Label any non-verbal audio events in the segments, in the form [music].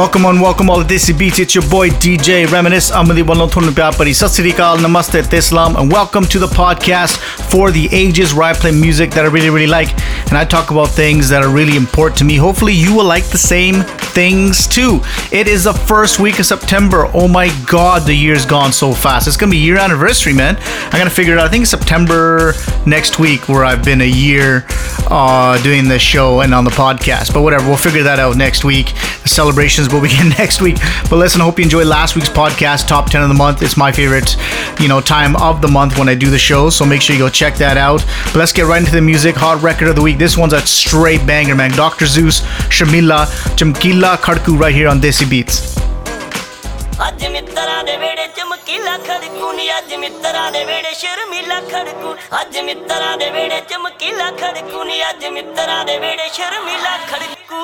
Welcome on, welcome all to Desi Beats. It's your boy DJ Reminisce. I'm the one Namaste, Islam, and welcome to the podcast for the ages where I play music that I really, really like. And I talk about things that are really important to me. Hopefully, you will like the same things too. It is the first week of September. Oh my god, the year's gone so fast. It's gonna be year anniversary, man. I gotta figure it out. I think September next week where I've been a year uh, doing this show and on the podcast. But whatever, we'll figure that out next week. The celebrations will [laughs] begin next week. But listen, I hope you enjoyed last week's podcast, top 10 of the month. It's my favorite, you know, time of the month when I do the show. So make sure you go check that out. But let's get right into the music. Hot record of the week. This one's a straight banger, man. Dr. Zeus, Sharmilla, Chamkila Khadku right here on Desi Beats. ਅੱਜ ਮਿੱਤਰਾਂ ਦੇ ਵੇੜੇ ਚਮਕੀਲਾ ਖੜਕੂ ਨੀ ਅੱਜ ਮਿੱਤਰਾਂ ਦੇ ਵੇੜੇ ਸ਼ਰਮੀਲਾ ਖੜਕੂ ਅੱਜ ਮਿੱਤਰਾਂ ਦੇ ਵੇੜੇ ਚਮਕੀਲਾ ਖੜਕੂ ਨੀ ਅੱਜ ਮਿੱਤਰਾਂ ਦੇ ਵੇੜੇ ਸ਼ਰਮੀਲਾ ਖੜਕੂ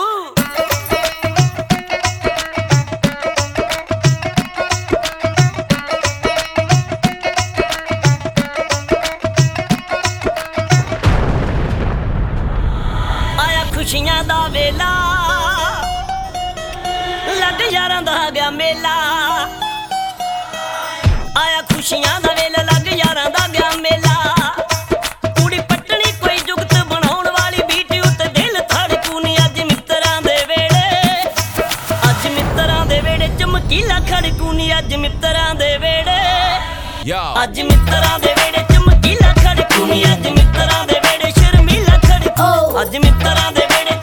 ਖੁਸ਼ੀਆਂ ਦਾ ਵੇਲਾ ਗਿਆ ਮੇਲਾ। ਆਇਆ ਖੁਸ਼ੀਆਂ ਦਾ ਵੇਲਾ ਲੱਗ ਯਾਰਾਂ ਦਾ ਗਿਆ ਮੇਲਾ। ਕੁੜੀ ਪੱਟਣੀ ਕੋਈ ਜੁਗਤ ਬਣਾਉਣ ਵਾਲੀ ਬੀਟ ਉੱਤੇ ਦਿਲ ਧੜਕੂ ਨੀ ਅੱਜ ਮਿੱਤਰਾਂ ਦੇ ਵੇੜੇ ਅੱਜ ਮਿੱਤਰਾਂ ਦੇ ਵੇੜੇ ਚਮਕੀਲਾ ਖੜਕੂ ਨੀ ਅੱਜ ਮਿੱਤਰਾਂ ਦੇ ਵੇੜੇ ਅੱਜ ਮਿੱਤਰਾਂ ਦੇ ਵੇੜੇ ਚਮਕੀਲਾ ਖੜਕੂ ਨੀ ਅੱਜ ਮਿੱਤਰਾਂ ਦੇ ਵੇੜੇ ਸ਼ਰਮੀਲਾ ਖੜਕੂ ਅੱਜ ਮਿੱਤਰਾਂ ਦੇ ਮੇਰਾ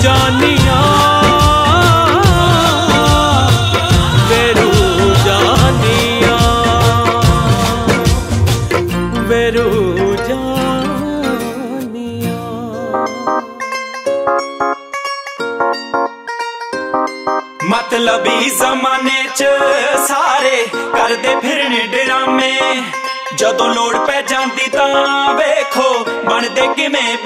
जानिया। वेरू जानिया। वेरू जानिया। मतलबी जमाने च सारे करदे फिरन ड्रामे। ਜਦੋਂ ਲੋੜ ਪੈ ਜਾਂਦੀ ਤਾਂ ਵੇਖੋ ਬਣਦੇ ਕਿਵੇਂ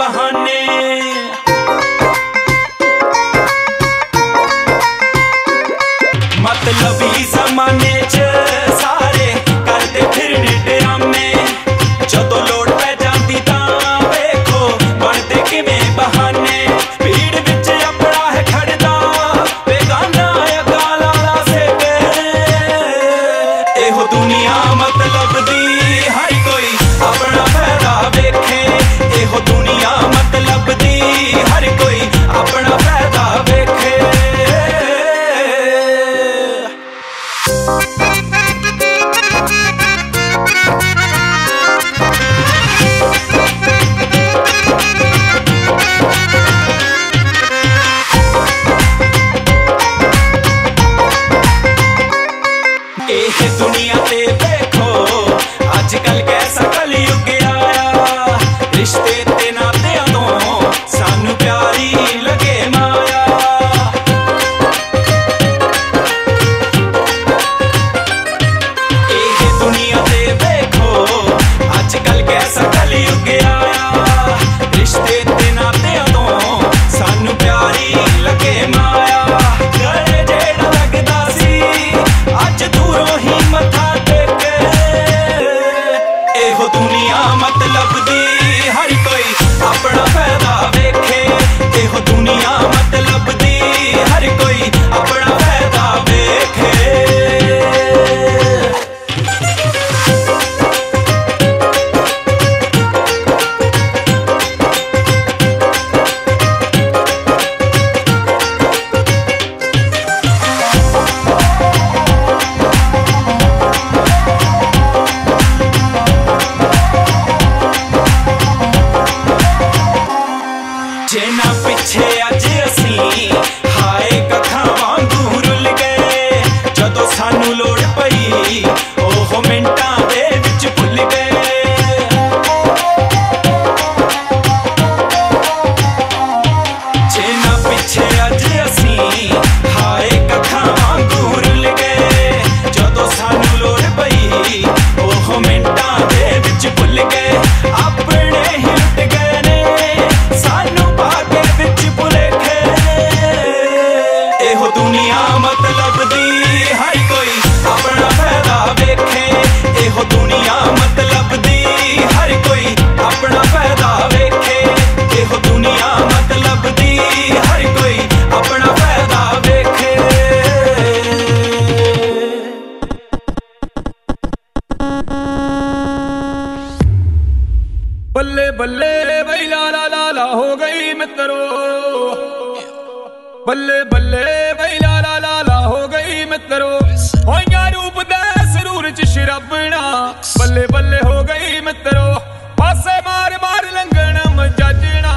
ਬੱਲੇ ਬੱਲੇ ਹੋ ਗਈ ਮਿੱਤਰੋ ਪਾਸੇ ਮਾਰ ਮਾਰ ਲੰਗਣ ਮਜਾਜਣਾ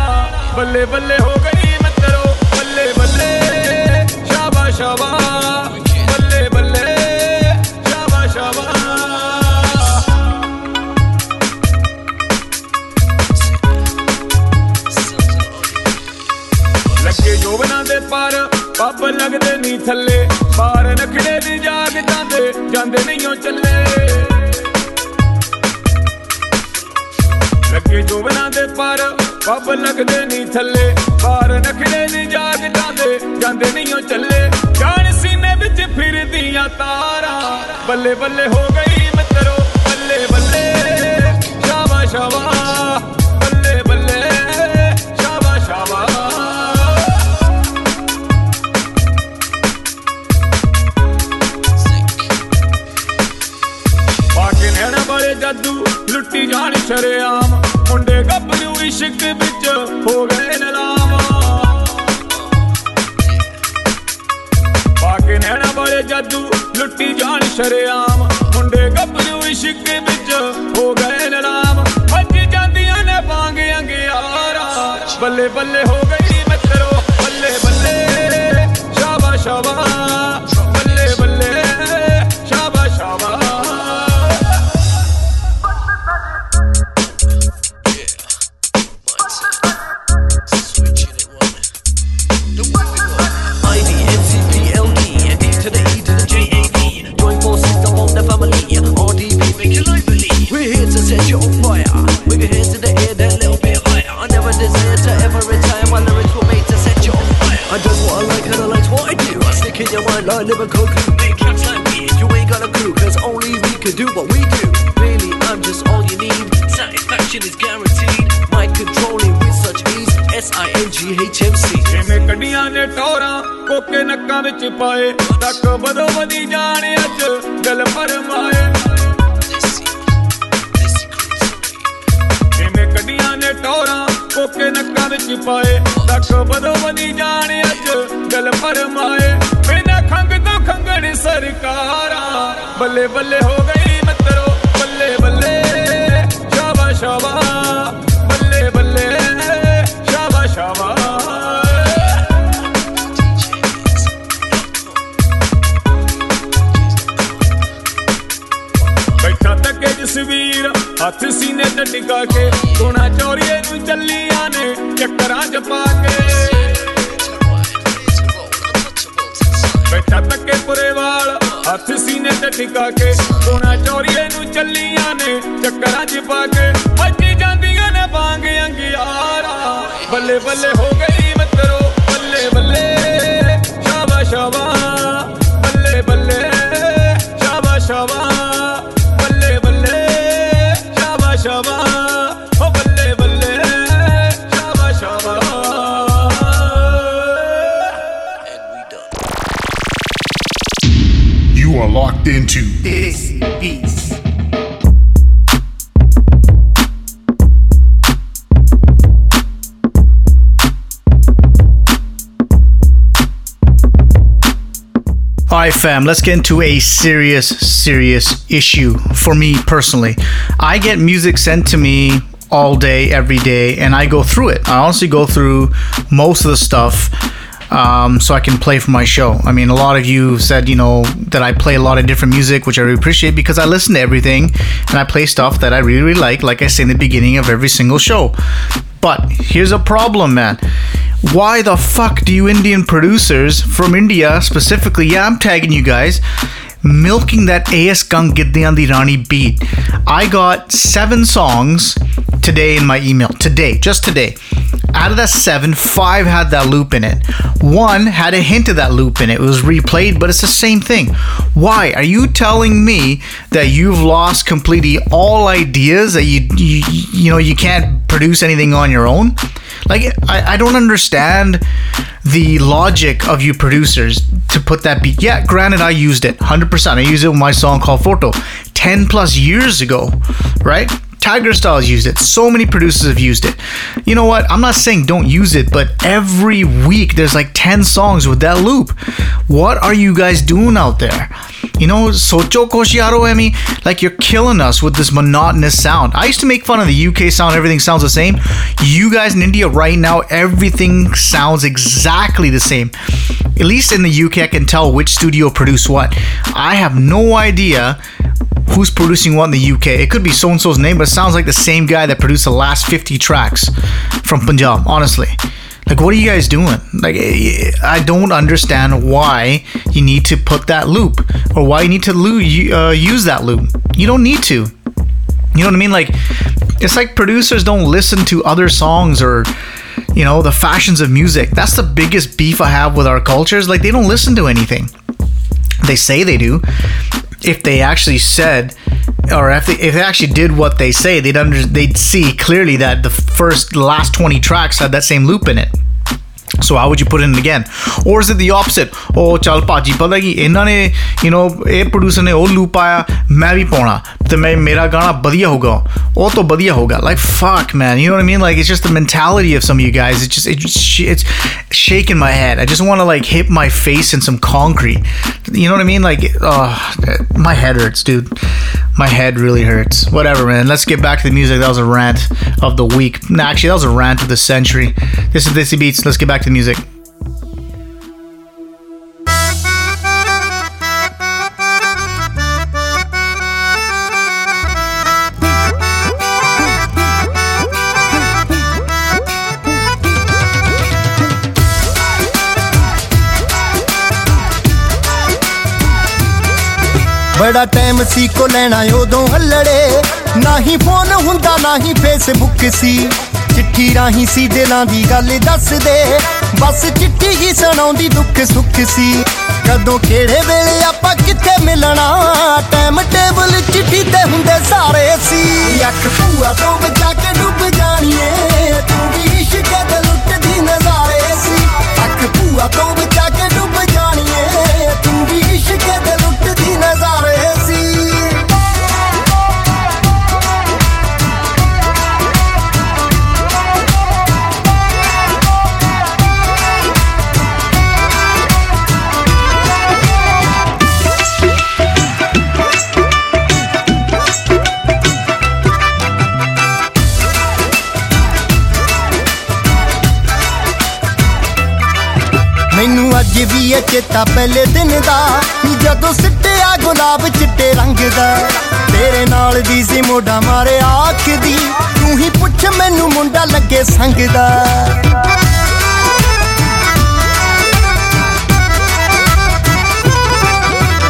ਬੱਲੇ ਬੱਲੇ ਹੋ ਗਈ ਮਿੱਤਰੋ ਬੱਲੇ ਬੱਲੇ ਸ਼ਾਬਾ ਸ਼ਾਬਾ ਬੱਲੇ ਬੱਲੇ ਸ਼ਾਬਾ ਸ਼ਾਬਾ ਲੱਗੇ ਜੋਬਨਾਂ ਦੇ ਪਰ ਪੱਬ ਲੱਗਦੇ ਨਹੀਂ ਥੱਲੇ ਬਾਹਰ ਨਖੜੇ ਦੀ ਜਾਗ ਜਾਂਦੇ ਜਾਂਦੇ ਨਹੀਂਓ ਚੱਲੇ ਪਰ ਪੱਬ ਲੱਗਦੇ ਨਹੀਂ ਥੱਲੇ ਬਾਹਰ ਨਖੜੇ ਦੀ ਜਾਗ ਜਾਂਦੇ ਜਾਂਦੇ ਨਹੀਂਓ ਚੱਲੇ ਜਾਣ ਸੀਨੇ ਵਿੱਚ ਫਿਰਦੀਆਂ ਤਾਰਾਂ ਬੱਲੇ ਬੱਲੇ ਹੋ ਗਈ ਮਿੱਤਰੋ ਬੱਲੇ ਬੱਲੇ ਸ਼ਾਬਾ ਸ਼ਾਬਾ ਬੱਲੇ ਬੱਲੇ ਸ਼ਾਬਾ ਸ਼ਾਬਾ ਪਾਕੇ ਨੈਣਾ ਵਾਲੇ ਜਾਦੂ ਲੁੱਟੀ ਜਾਣ ਸ਼ਰਿਆਮ ਮੁੰਡੇ ਗੱਭਰੂ ਇਸ਼ਕ ਵਿੱਚ ਹੋ ਗਏ ਨਲਾਮ ਪਾਕੇ ਨੈਣਾ ਵਾਲੇ ਜਾਦੂ ਲੁੱਟੀ ਜਾਣ ਸ਼ਰਿਆਮ। ਮੁੰਡੇ ਗੱਭਰੂ ਇਸ਼ਕ ਵਿੱਚ ਹੋ ਗਏ ਨਲਾਮ ਵੱਜ ਜਾਂਦੀਆਂ ਨੇ ਬਾਂਗ ਅੰਗਿਆਰਾ। ਬੱਲੇ ਬੱਲੇ ਹੋ ਗਈ ਮਿੱਤਰੋ, ਬੱਲੇ ਬੱਲੇ। ਸ਼ਾਬਾ ਸ਼ਾਬਾ ਬੱਲੇ ਬੱਲੇ। lyrical glue. Make caps like me. You ain't got a clue, cause only we can do what we do. Really, I'm just all you need. Satisfaction is guaranteed. Mind controlling with such ease. S-I-N-G-H-M-C. ਜਿਵੇਂ ਕੱਢੀਆਂ ਨੇ ਟੋਰਾਂ ਕੋਕੇ ਨੱਕਾਂ ਵਿੱਚ ਪਾਏ ਤੱਕ ਬਦੋ ਬਦੀ ਜਾਣ ਅੱਜ ਦਿਲ ਪਰਮਾਏ ਜਿਵੇਂ ਕੱਢੀਆਂ ਨੇ ਟੋਰਾਂ ਕੋਕੇ ਨੱਕਾਂ ਵਿੱਚ ਪਾਏ ਤੱਕ ਬਦੋ ਬਦੀ ਜਾਣ ਅੱਜ ਦਿਲ ਪਰਮਾਏ ਬਿਨਾ ਖੰਗ ਤੋਂ सरकारा, बल्ले बल्ले हो गई मतरो बल्ले बल्ले, शाबा शाबा, बल्ले बल्ले, शाबा शाबा। बैठा तके जसवीर हाथ सीने टिका ਸੀਨੇ ਤੇ ਟਿਕਾ ਕੇ, ਸੋਨਾ ਚੋਰੀਏ ਨੂੰ ਚੱਲੀਆਂ ਨੇ, ਚੱਕਰਾਂ ਚ ਪਾ ਕੇ ਮੱਜੀ ਜਾਂਦੀਆਂ ਨੇ ਬਾਂਗ ਅੰਗਿਆਰਾ ਬੱਲੇ ਬੱਲੇ ਹੋ ਗਈ All right, fam, let's get into a serious, serious issue for me personally. I get music sent to me all day, every day, and I go through it. I honestly go through most of the stuff um, so I can play for my show. I mean, a lot of you said, you know, that I play a lot of different music, which I really appreciate because I listen to everything and I play stuff that I really, really like, like I say in the beginning of every single show. But here's a problem, man. Why the fuck do you Indian producers from India specifically, yeah, I'm tagging you guys, milking that AS Kang Gidhian Di Rani beat? I got seven songs today in my email. Today, just today. Out of that seven, five had that loop in it. One had a hint of that loop in it. It was replayed, but it's the same thing. Why? Are you telling me that you've lost completely all ideas that you you, you know you can't produce anything on your own? Like I, I don't understand the logic of you producers to put that beat. Yeah, granted I used it 100%. I used it with my song called Photo 10 plus years ago, right? Tiger Styles used it. So many producers have used it. You know what? I'm not saying don't use it, but every week there's like 10 songs with that loop. What are you guys doing out there? You know, Socho Koshiaro Emi, like you're killing us with this monotonous sound. I used to make fun of the UK sound, everything sounds the same. You guys in India right now, everything sounds exactly the same. At least in the UK, I can tell which studio produced what. I have no idea who's producing what in the UK. It could be so and so's name, but it sounds like the same guy that produced the last 50 tracks from Punjab, honestly. Like, what are you guys doing? Like, eh, I don't understand why you need to put that loop or why you need to lo- uh, use that loop. You don't need to. You know what I mean? Like, it's like producers don't listen to other songs or, you know, the fashions of music. That's the biggest beef I have with our cultures. Like, they don't listen to anything. They say they do. If they actually said, or if they, if they actually did what they say, they'd under they'd see clearly that the first last twenty tracks had that same loop in it So how would you put it in again? Or is it the opposite? Oh ਚੱਲ ਭਾਜੀ ਪਤਾ ਕੀ ਇਹਨਾਂ ਨੇ you نو ਇਹ producer ਨੇ ਉਹ loop ਆਇਆ ਮੈਂ ਵੀ ਪਾਉਣਾ ਤੇ ਮੈਂ ਮੇਰਾ ਗਾਣਾ ਵਧੀਆ ਹੋਗਾ ਉਹ ਤੋਂ ਵਧੀਆ ਹੋਗਾ like fuck man you know what I mean like it's just the mentality of some of you guys it's just it's, it's shaking my head I just want to like hit my face in some concrete you know what I mean like oh, my head hurts dude my head really hurts whatever man let's get back to the music that was a rant of the week nah, actually that was a rant of the century this is Dizzy Beats let's get back to the music ਬੜਾ time ਸੀ ਕੋ ਲੈਣਾ ਉਦੋਂ ਹੱਲੜੇ ਨਾ ਹੀ phone ਹੁੰਦਾ ਨਾ ਹੀ Facebook ਸੀ ਚਿੱਠੀ ਰਾਹੀਂ ਸੀ ਦਿਲਾਂ ਦੀ ਗੱਲ ਦੱਸਦੇ ਬਸ ਚਿੱਠੀ ਹੀ ਸੁਣਾਉਂਦੀ ਦੁੱਖ ਸੁੱਖ ਸੀ। ਕਦੋਂ ਕਿਹੜੇ ਵੇਲੇ ਆਪਾਂ ਕਿੱਥੇ ਮਿਲਣਾ? ਟਾਈਮ ਟੇਬਲ ਚਿੱਠੀ ਤੇ ਹੁੰਦੇ ਸਾਰੇ ਸੀ। ਅੱਖ ਭੂਆ ਤੋਂ ਬਚਾ ਕੇ ਡੁੱਬ ਜਾਣੀਏ। ਤੂੰ ਵੀ ਇਸ਼ਕ ਦੇ ਲੁੱਟਦੀ ਨਜ਼ਾਰੇ ਸੀ। ਅੱਖ ਭੂਆ ਤੋਂ ਬਚਾ ਚੇਤਾ ਪਹਿਲੇ ਦਿਨ ਦਾ, ਨੀ ਜਦੋਂ ਸਿੱਟਿਆ ਗੁਲਾਬ ਚਿੱਟੇ ਰੰਗ ਦਾ। ਤੇਰੇ ਨਾਲ ਦੀ ਸੀ ਮੋਢਾ ਮਾਰੇ ਆਖਦੀ ਤੂੰ ਹੀ ਪੁੱਛ ਮੈਨੂੰ ਮੁੰਡਾ ਲੱਗੇ ਸੰਗ ਦਾ।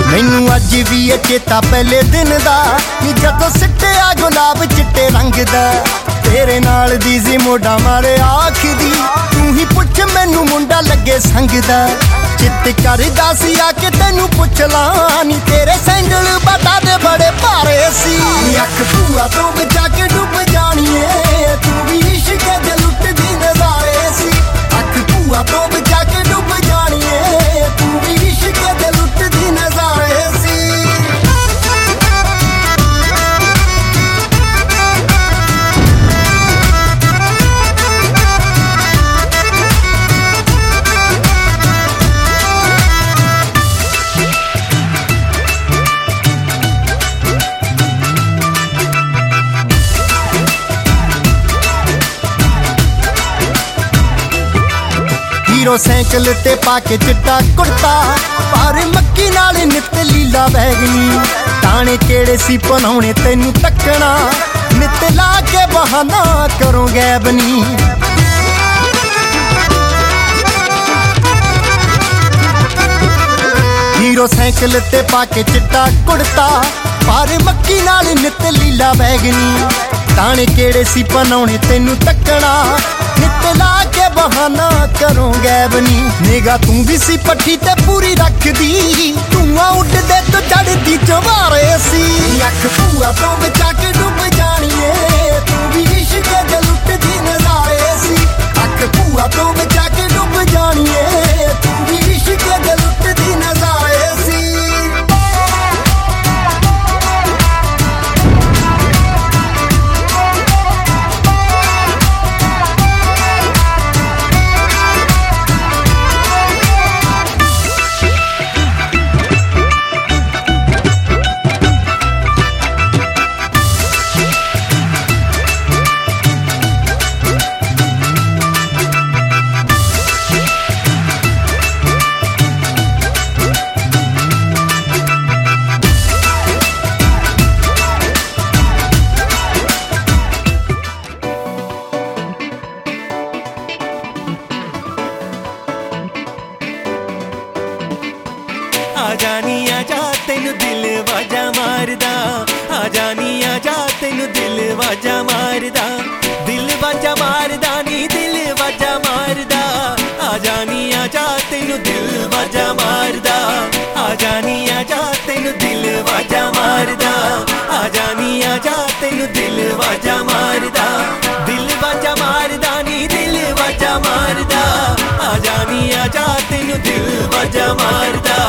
ਮੈਨੂੰ ਅੱਜ ਵੀ ਇਹ ਚੇਤਾ ਪਹਿਲੇ ਦਿਨ ਦਾ, ਨੀ ਜਦੋਂ ਸਿੱਟਿਆ ਗੁਲਾਬ ਚਿੱਟੇ ਰੰਗ ਦਾ। ਤੇਰੇ ਨਾਲ ਦੀ ਸੀ ਮੋਢਾ ਮਾਰੇ ਆਖਦੀ ਤੂੰ ਹੀ ਪੁੱਛ ਮੈਨੂੰ ਮੁੰਡਾ ਲੱਗੇ ਸੰਗ ਦਾ। ਚਿੱਤ ਕਰਦਾ ਸੀ, ਆ ਕੇ ਤੈਨੂੰ ਪੁੱਛ ਲਾਂ। ਨੀ ਤੇਰੇ ਸੈਂਡਲ ਬਤਾ ਦੇ ਬੜੇ ਭਾਰੇ ਸੀ। ਅੱਖ ਭੂਆ ਤੋਂ ਬਚਾ ਕੇ ਡੁੱਬ ਜਾਣੀਏ। ਤੂੰ ਵੀ ਇਸ਼ਕ ਦੇ ਲੁੱਟਦੀ ਨਜ਼ਾਰੇ ਸੀ। ਅੱਖ ਭੂਆ ਤੋਂ ਬਚਾ ਹੀਰੋ ਸਾਈਕਲ ਤੇ ਪਾ ਕੇ ਚਿੱਟਾ ਕੁੜਤਾ। ਪਰ ਮੱਕੀ ਨਾਲ ਨਿਤ ਲੀਲਾ ਬੈਗਨੀ ਤਾਣੇ ਕਿਹੜੇ ਸੀ ਪਨਾਉਣੇ ਤੈਨੂੰ ਤੱਕਣਾ। ਨਿਤ ਲਾ ਕੇ ਬਹਾਨਾ ਕਰੋ ਗੈਬਨੀ ਹੀਰੋ ਸਾਈਕਲ ਤੇ ਪਾ ਕੇ ਚਿੱਟਾ ਕੁੜਤਾ। ਪਰ ਮੱਕੀ ਨਾਲ ਨਿਤ ਲੀਲਾ ਬੈਗਨੀ ਤਾਣੇ ਕਿਹੜੇ ਸੀ ਪਨਾਉਣੇ ਤੈਨੂੰ ਤੱਕਣਾ। ਨਿਤ ਲਾ ਕੇ ਬਹਾਨਾ ਕਰੋ ਗੈਬਨੀ ਨਿਗਾ ਤੂੰ ਵੀ ਸੀ ਪੱਠੀ ਤੇ ਪੂਰੀ ਰੱਖਦੀ। ਧੂਆਂ ਉੱਡਦੇ ਤੋਂ ਚੜਦੀ ਚਵਾਰੇ ਸੀ ਅੱਖ ਭੂਆ ਤੋਂ ਬਚਾ ਕੇ ਡੁੱਬ ਜਾਣੀਏ। ਤੂੰ ਵੀ ਇਸ਼ਕ ਦੇ ਲੁੱਟਦੀ ਨਜ਼ਾਰੇ ਸੀ ਅੱਖ ਭੂਆ ਤੋਂ ਬਚਾ ਕੇ ਡੁੱਬ ਜਾਣੀਏ। तेन दिल वाजा मारदा। आ जानी आ जा तेन दिल वाजा मारदा। आ जानी आ जा तेन दिल वाजा मारदा। दिल वाजा मारदा नी दिल वाजा मारदा। आ जानी आ जा तेन दिल वाजा मारदा।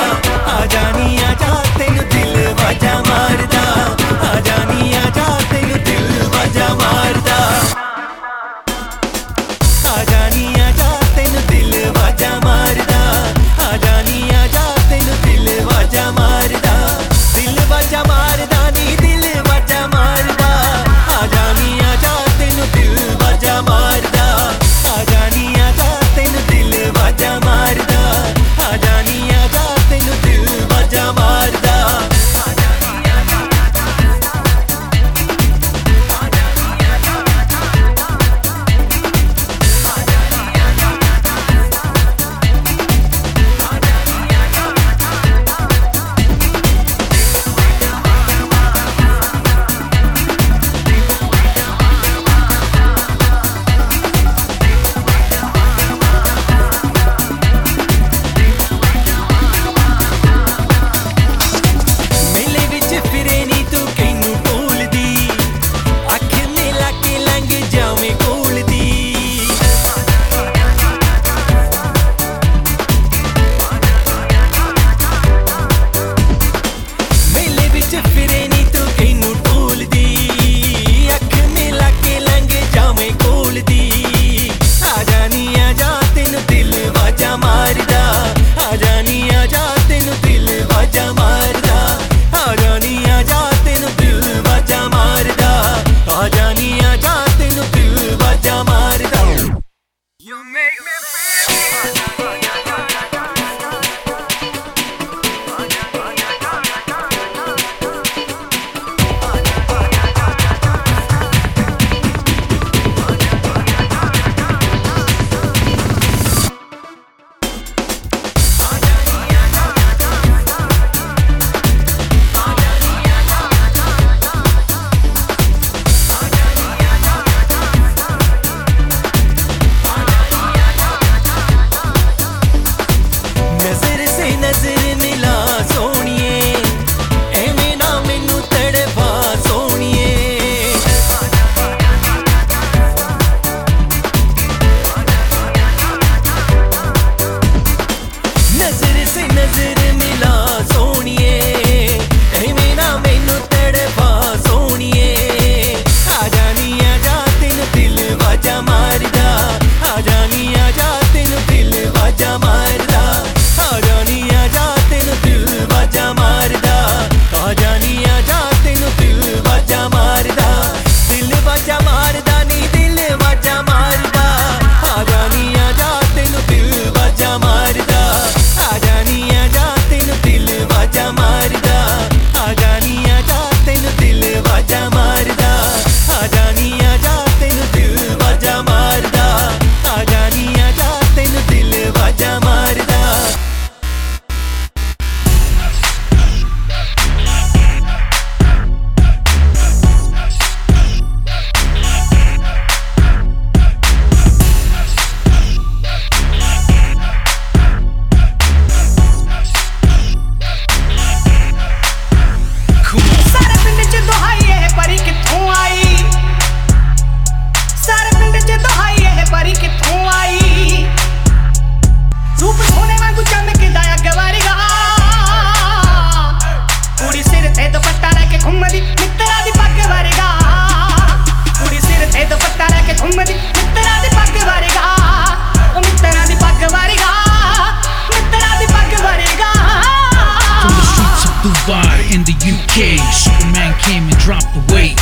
UK. Superman came and dropped the weight.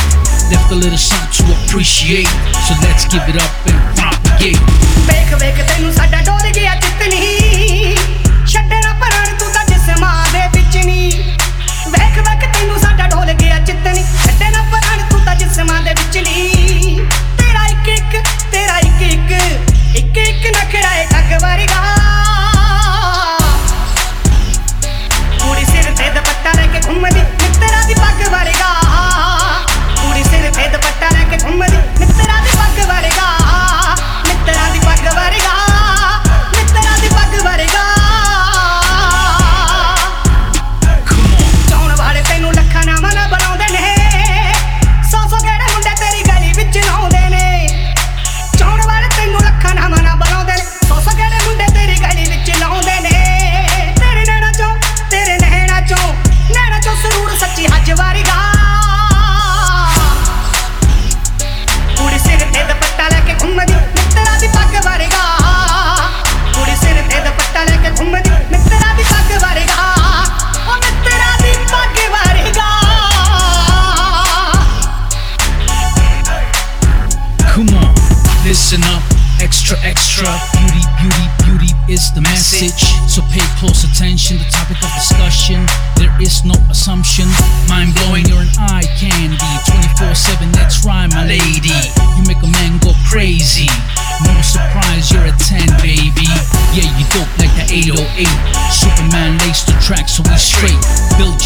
Left a little something to appreciate. So let's give it up and propagate. Make a, make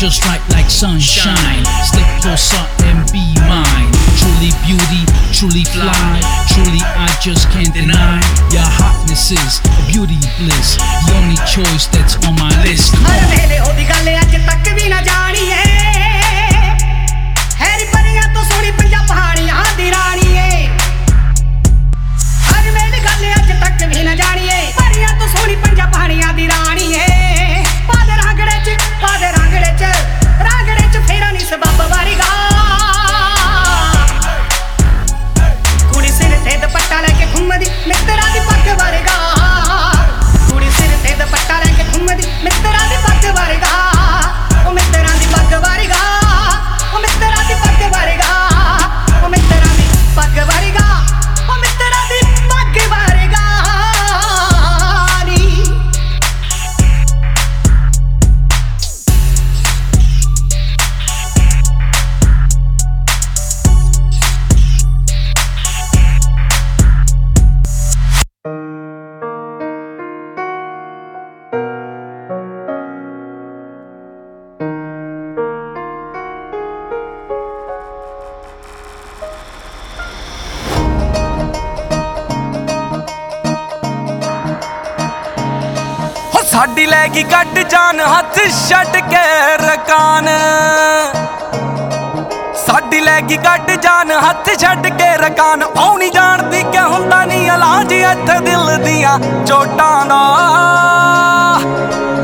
she'll like sunshine. Stick closer and be mine. Truly beauty, truly fly. Truly, I just can't deny your hotness is a beauty bliss. The only choice that's on my list. ਛੱਡ ਕੇ ਰਕਾਨ। ਸਾਡੀ ਲੈ ਗਈ ਗੱਡ ਜਾਨ, ਹੱਥ ਛੱਡ ਕੇ ਰਕਾਨ। ਆਉਣੀ ਜਾਣਦੀ ਕਿ ਹੁੰਦਾ ਨਹੀਂ ਇਲਾਜ ਇੱਥੇ ਦਿਲ ਦੀਆਂ ਚੋਟਾਂ ਦਾ।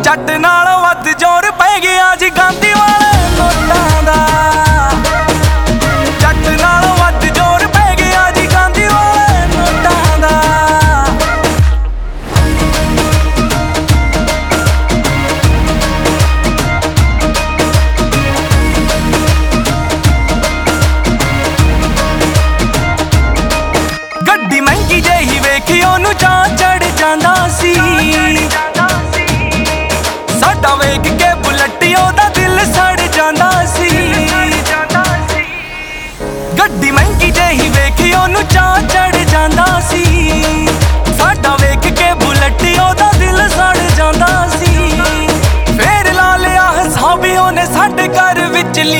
ਚੱਟ ਨਾਲ ਵੱਧ ਜ਼ੋਰ ਪੈ ਗਿਆ ਜੀ ਗਾਂਧੀ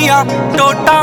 दिया टोटा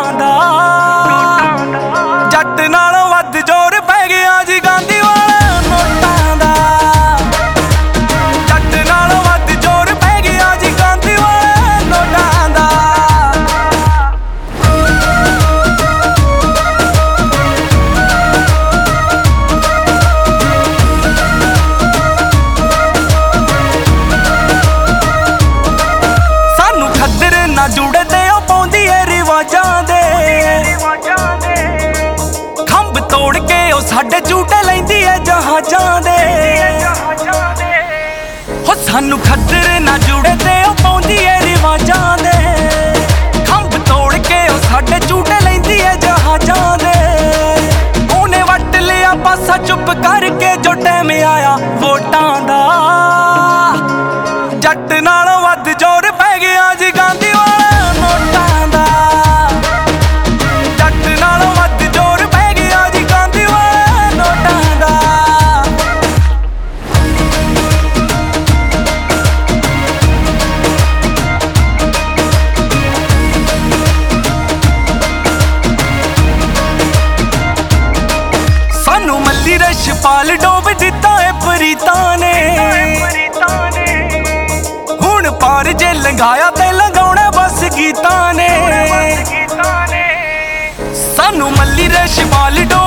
शिवाल डो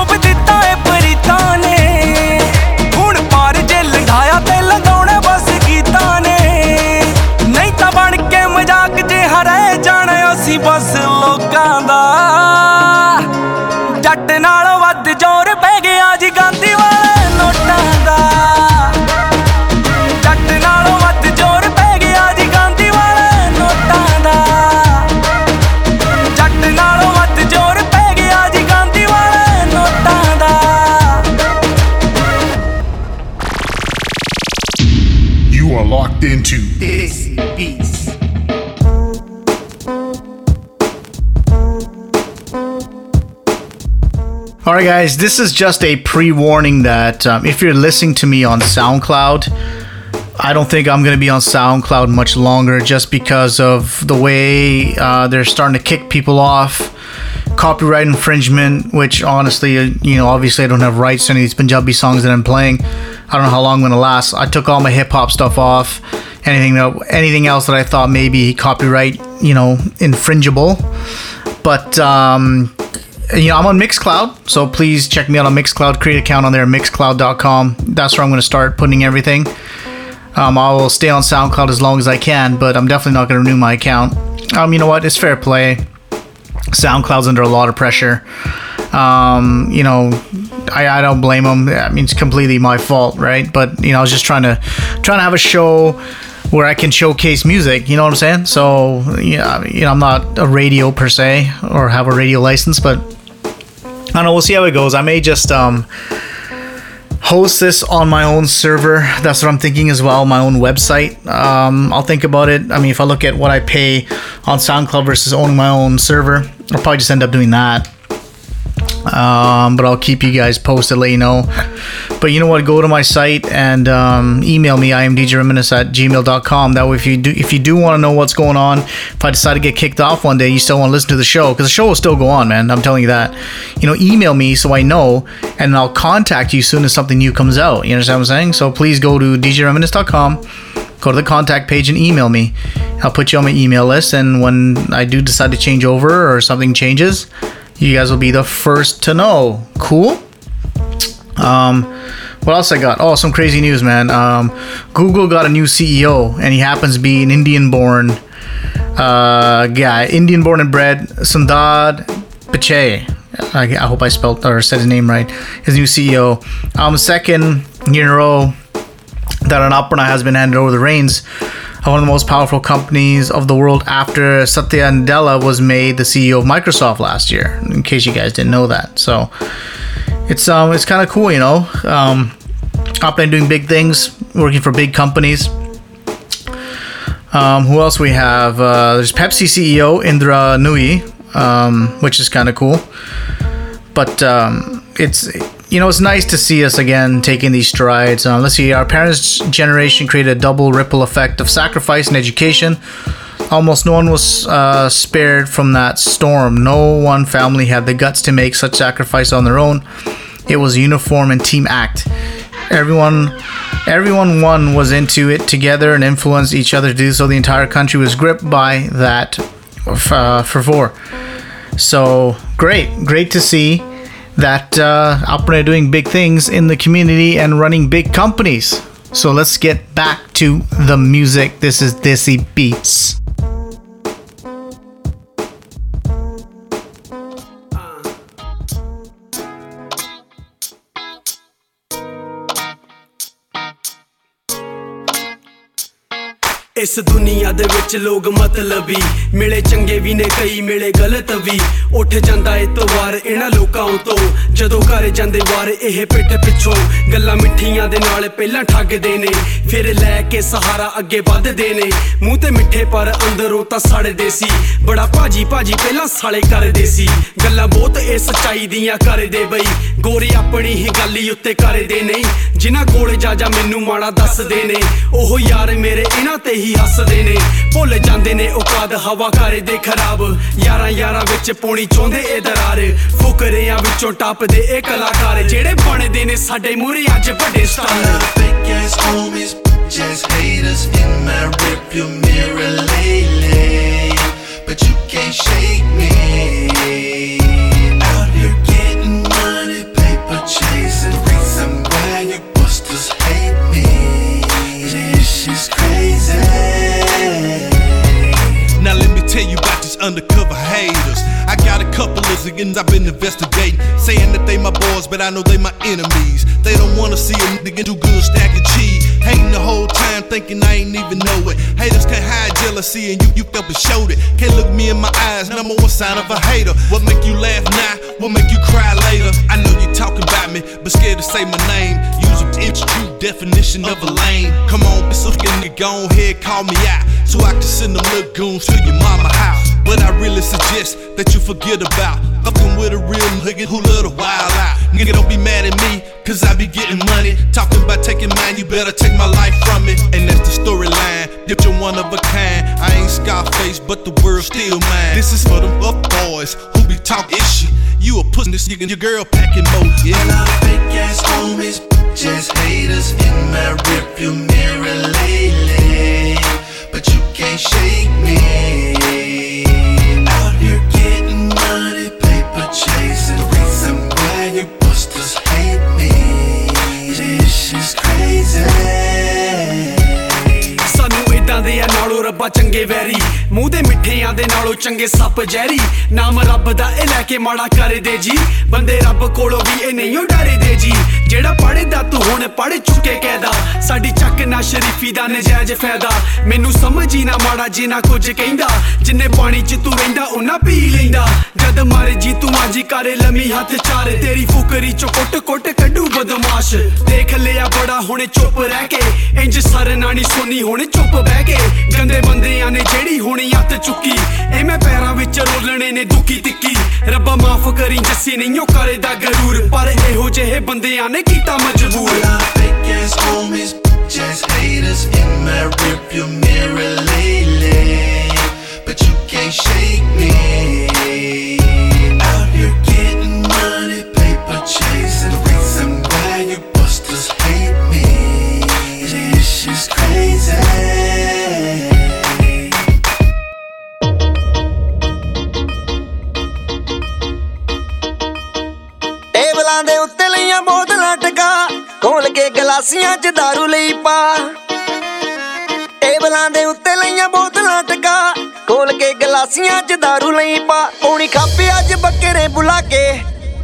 guys, this is just a pre warning that um, if you're listening to me on SoundCloud, I don't think I'm going to be on SoundCloud much longer just because of the way uh, they're starting to kick people off. Copyright infringement, which honestly, uh, you know, obviously I don't have rights to any of these Punjabi songs that I'm playing. I don't know how long I'm going to last. I took all my hip hop stuff off. Anything that, anything else that I thought maybe copyright, you know, infringible. But um, you know, I'm on Mixcloud, so please check me out on Mixcloud. Create account on there, mixcloud.com. That's where I'm going to start putting everything. Um, I will stay on SoundCloud as long as I can, but I'm definitely not going to renew my account. Um, you know what? It's fair play. SoundCloud's under a lot of pressure. Um, you know, I, I don't blame them. I mean, it's completely my fault, right? But you know, I was just trying to trying to have a show where I can showcase music. You know what I'm saying? So yeah, you know, I'm not a radio per se or have a radio license, but I don't know. We'll see how it goes. I may just um host this on my own server. That's what I'm thinking as well. My own website. Um, I'll think about it. I mean, if I look at what I pay on SoundCloud versus owning my own server, I'll probably just end up doing that. Um, but I'll keep you guys posted, let you know. But you know what? Go to my site and um, email me. I am djreminisce at gmail.com. That way, if you do if you do want to know what's going on, if I decide to get kicked off one day, you still want to listen to the show because the show will still go on, man. I'm telling you that. You know, email me so I know, and I'll contact you soon as something new comes out. You understand what I'm saying? So please go to djreminisce.com go to the contact page and email me. I'll put you on my email list, and when I do decide to change over or something changes, you guys will be the first to know. Cool. Um, what else I got? Oh, some crazy news, man. Um, Google got a new CEO, and he happens to be an Indian-born uh, guy, Indian-born and bred, Sundar Pichai. I, I hope I spelled or said his name right. His new CEO. Um, second year in a row that an Apna has been handed over the reins one of the most powerful companies of the world after Satya Nadella was made the CEO of Microsoft last year. In case you guys didn't know that, so it's um it's kind of cool, you know. Um, Apna doing big things, working for big companies. Um, who else we have? Uh, there's Pepsi CEO Indra Nooyi, um, which is kind of cool. But um, it's you know it's nice to see us again taking these strides. Uh, let's see, our parents' generation created a double ripple effect of sacrifice and education. Almost no one was uh, spared from that storm. No one family had the guts to make such sacrifice on their own. It was a uniform and team act. Everyone, everyone one was into it together and influenced each other to do so. The entire country was gripped by that uh, fervor. So great, great to see that uh, Apne are doing big things in the community and running big companies. So let's get back to the music. This is Desi Beats. ਇਸ ਦੁਨੀਆ ਦੇ ਵਿੱਚ ਲੋਕ ਮਤਲਬੀ ਮਿਲੇ ਚੰਗੇ ਵੀ ਨੇ ਕਈ, ਮਿਲੇ ਗਲਤ ਵੀ। ਉੱਠ ਜਾਂਦਾ ਇਤਵਾਰ ਇਹਨਾਂ ਲੋਕਾਂ ਤੋਂ ਜਦੋਂ ਘਰ ਜਾਂਦੇ ਵਾਰ ਇਹ ਪਿੱਠ ਪਿੱਛੋਂ। ਗੱਲਾਂ ਮਿੱਠੀਆਂ ਦੇ ਨਾਲ ਪਹਿਲਾਂ ਠੱਗਦੇ ਨੇ। ਫਿਰ ਲੈ ਕੇ ਸਹਾਰਾ ਅੱਗੇ ਵੱਧਦੇ ਨੇ। ਮੂੰਹ ਤੇ ਮਿੱਠੇ ਪਰ ਅੰਦਰੋਂ ਤਾਂ ਸੜਦੇ ਸੀ। ਬੜਾ ਭਾਜੀ ਭਾਜੀ ਪਹਿਲਾਂ ਸਾਲੇ ਕਰਦੇ ਸੀ। ਗੱਲਾਂ ਬਹੁਤ ਇਹ ਸੱਚਾਈ ਦੀਆਂ ਕਰਦੇ ਬਈ। ਗੋਰੇ ਆਪਣੀ ਹੀ ਗੱਲ ਹੀ ਉੱਤੇ ਕਰਦੇ ਨਹੀਂ ਜਿਨ੍ਹਾਂ ਕੋਲ ਜਾ ਜਾ ਮੈਨੂੰ ਮਾੜਾ ਦੱਸਦੇ ਨੇ। ਉਹ ਯਾਰ ਮੇਰੇ ਇਹਨਾਂ ਤੇ ਹੀ ਹੱਸਦੇ ਨੇ ਭੁੱਲ ਜਾਂਦੇ ਨੇ ਔਕਾਤ ਹਵਾ ਕਰੇ ਦੇ ਖਰਾਬ ਯਾਰਾਂ ਯਾਰਾਂ ਵਿੱਚ ਪੋਣੀ ਚਾਹੁੰਦੇ ਇਹ ਦਰਾਰ ਫੁਕਰਿਆਂ ਵਿੱਚੋਂ ਟੱਪਦੇ ਇਹ ਕਲਾਕਾਰ ਜਿਹੜੇ ਬਣਦੇ ਨੇ ਸਾਡੇ ਮੂਹਰੇ ਅੱਜ ਵੱਡੇ star I know they my enemies. They don't wanna see a nigga do good stacking cheese. Hating the whole time, thinking I ain't even know it. Haters can't hide jealousy, and you you up and showed it. Can't look me in my eyes, number one sign of a hater. What make you laugh now? What make you cry later? I know you talking about me, but scared to say my name. Use a it's true definition of a lame. Come on, so nigga, go ahead, call me out, so I can send them little goons to your mama house. But I really suggest that you forget about Fucking with a real nigga who love to wild out. Nigga, don't be mad at me, cause I be getting money. Talking about taking mine, you better take my life from me. And that's the storyline. If you're one of a kind, I ain't Scarface, but the world still mine. This is for them up boys who be talking shit. You a pussy, this nigga, your girl packing more, yeah. Fake ass homies, just haters in my rearview mirror lately. But you can't shake me. ਰੱਬਾ ਚੰਗੇ very. ਮੂੰਹ ਦੇ ਮਿੱਠਿਆਂ ਦੇ ਨਾਲੋਂ ਚੰਗੇ ਸੱਪ ਜ਼ਹਿਰੀ। ਨਾਮ ਰੱਬ ਦਾ ਇਹ ਲੈ ਕੇ ਮਾੜਾ ਕਰਦੇ ਜੀ। ਬੰਦੇ ਰੱਬ ਕੋਲੋਂ ਵੀ ਇਹ ਨਹੀਂ ਓ ਡਰਦੇ ਜੀ। ਜਿਹੜਾ ਪੜ੍ਹਦਾ ਤੂੰ ਹੁਣ ਪੜ੍ਹ ਚੁੱਕੇ ਕਹਿਦਾ ਸਾਡੀ ਚੱਕ ਨਾ ਸ਼ਰੀਫੀ ਦਾ ਨਜਾਇਜ਼ ਫਾਇਦਾ। ਮੈਨੂੰ ਸਮਝ ਹੀ ਨਾ ਮਾੜਾ ਜੀ ਨਾ ਕੁਝ ਕਹਿੰਦਾ। ਜਿੰਨੇ ਪਾਣੀ 'ਚ ਤੂੰ ਰਹਿੰਦਾ ਉਹਨਾਂ ਪੀ ਲੈਂਦਾ। ਜਦ ਮਾਰੇ ਜੀ ਤੂੰ ਆਜੀ ਕਰੇ ਲੰਮੀ ਹੱਥ ਚਾਰ। ਤੇਰੀ ਫੁਕਰੀ 'ਚੋਂ ਕੁੱਟ ਕੁੱਟ ਕੱਢੂ ਬਦਮਾਸ਼। ਦੇਖ ਲਿਆ ਬੜਾ ਹੁਣ ਚੁੱਪ ਰਹਿ ਕੇ। ਇੰਜ ਸਰ ਨਾਣੀ ਸੁਣੀ ਹੁਣ ਚੁੱਪ ਬਹਿ ਕੇ। ਗੰਦੇ ਬੰਦਿਆਂ ਨੇ ਜਿਹੜੀ ਹੁਣ ਹੱਥ ਚੁੱਕੀ ਐਵੇਂ ਪੈਰਾਂ ਵਿੱਚ ਰੋਲਣੇ ਨੇ ਦੁੱਕੀ ਤਿੱਕੀ ਰੱਬਾ ਮਾਫ ਕਰੀ ਜੱਸੀ ਨਹੀਂਓ ਕਰਦਾ ਗਰੂਰ ਪਰ ਇਹੋ ਜਿਹੇ ਬੰਦਿਆਂ ਨੇ ਕੀਤਾ ਮਜਬੂਰ Just haters in my rearview mirror lately, but you can't shake me. ਟੇਬਲਾਂ ਦੇ ਉੱਤੇ ਲਈਆਂ ਬੋਤਲਾਂ ਟਕਾ ਖੋਲ ਕੇ ਗਲਾਸੀਆਂ 'ਚ दारू ਲਈ ਪਾ ਟੇਬਲਾਂ ਦੇ ਉੱਤੇ ਲਈਆਂ ਬੋਤਲਾਂ ਟਕਾ ਖੋਲ ਕੇ ਗਲਾਸੀਆਂ 'ਚ दारू ਲਈ ਪਾ ਪੌਣੀ ਖਾਪੇ ਅੱਜ ਬੱਕਰੇ ਬੁਲਾ ਕੇ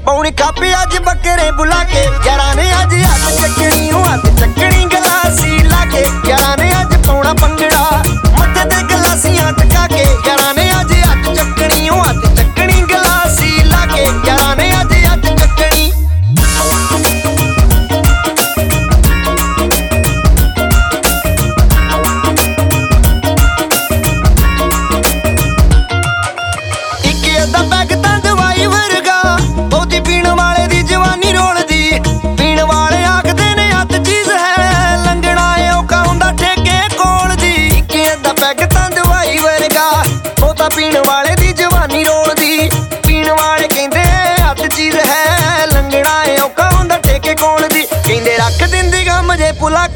ਪੌਣੀ ਖਾਪੇ ਅੱਜ ਬੱਕਰੇ ਬੁਲਾ ਕੇ ਯਾਰਾਂ ਨੇ ਅੱਜ ਹੱਥ ਚੱਕਣੀ ਉਹ ਹੱਥ ਚੱਕਣੀ ਗਲਾਸੀ ਲਾ ਕੇ ਯਾਰਾਂ ਨੇ ਅੱਜ ਪਾਉਣਾ ਪੰਗੜਾ ਮੱਥੇ ਤੇ ਗਲਾਸੀਆਂ ਟਕਾ ਕੇ ਯਾਰਾਂ ਨੇ ਅੱਜ ਹੱਥ ਚੱਕਣੀ ਉਹ ਹੱਥ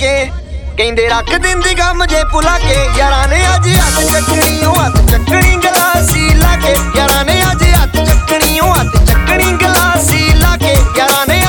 ਕੇ ਕਹਿੰਦੇ ਰੱਖ ਦਿੰਦੀ ਗਮ ਜੇ ਪੁਲਾ ਕੇ। ਯਾਰਾਂ ਨੇ ਅੱਜ ਹੱਥ ਚੱਕਣੀ ਉਹ ਹੱਥ ਚੱਕਣੀ ਗਲਾਸੀ ਲਾ ਕੇ। ਯਾਰਾਂ ਨੇ ਅੱਜ ਹੱਥ ਚੱਕਣੀ ਉਹ ਹੱਥ ਚੱਕਣੀ ਗਲਾਸੀ ਲਾ ਕੇ। ਯਾਰਾਂ ਨੇ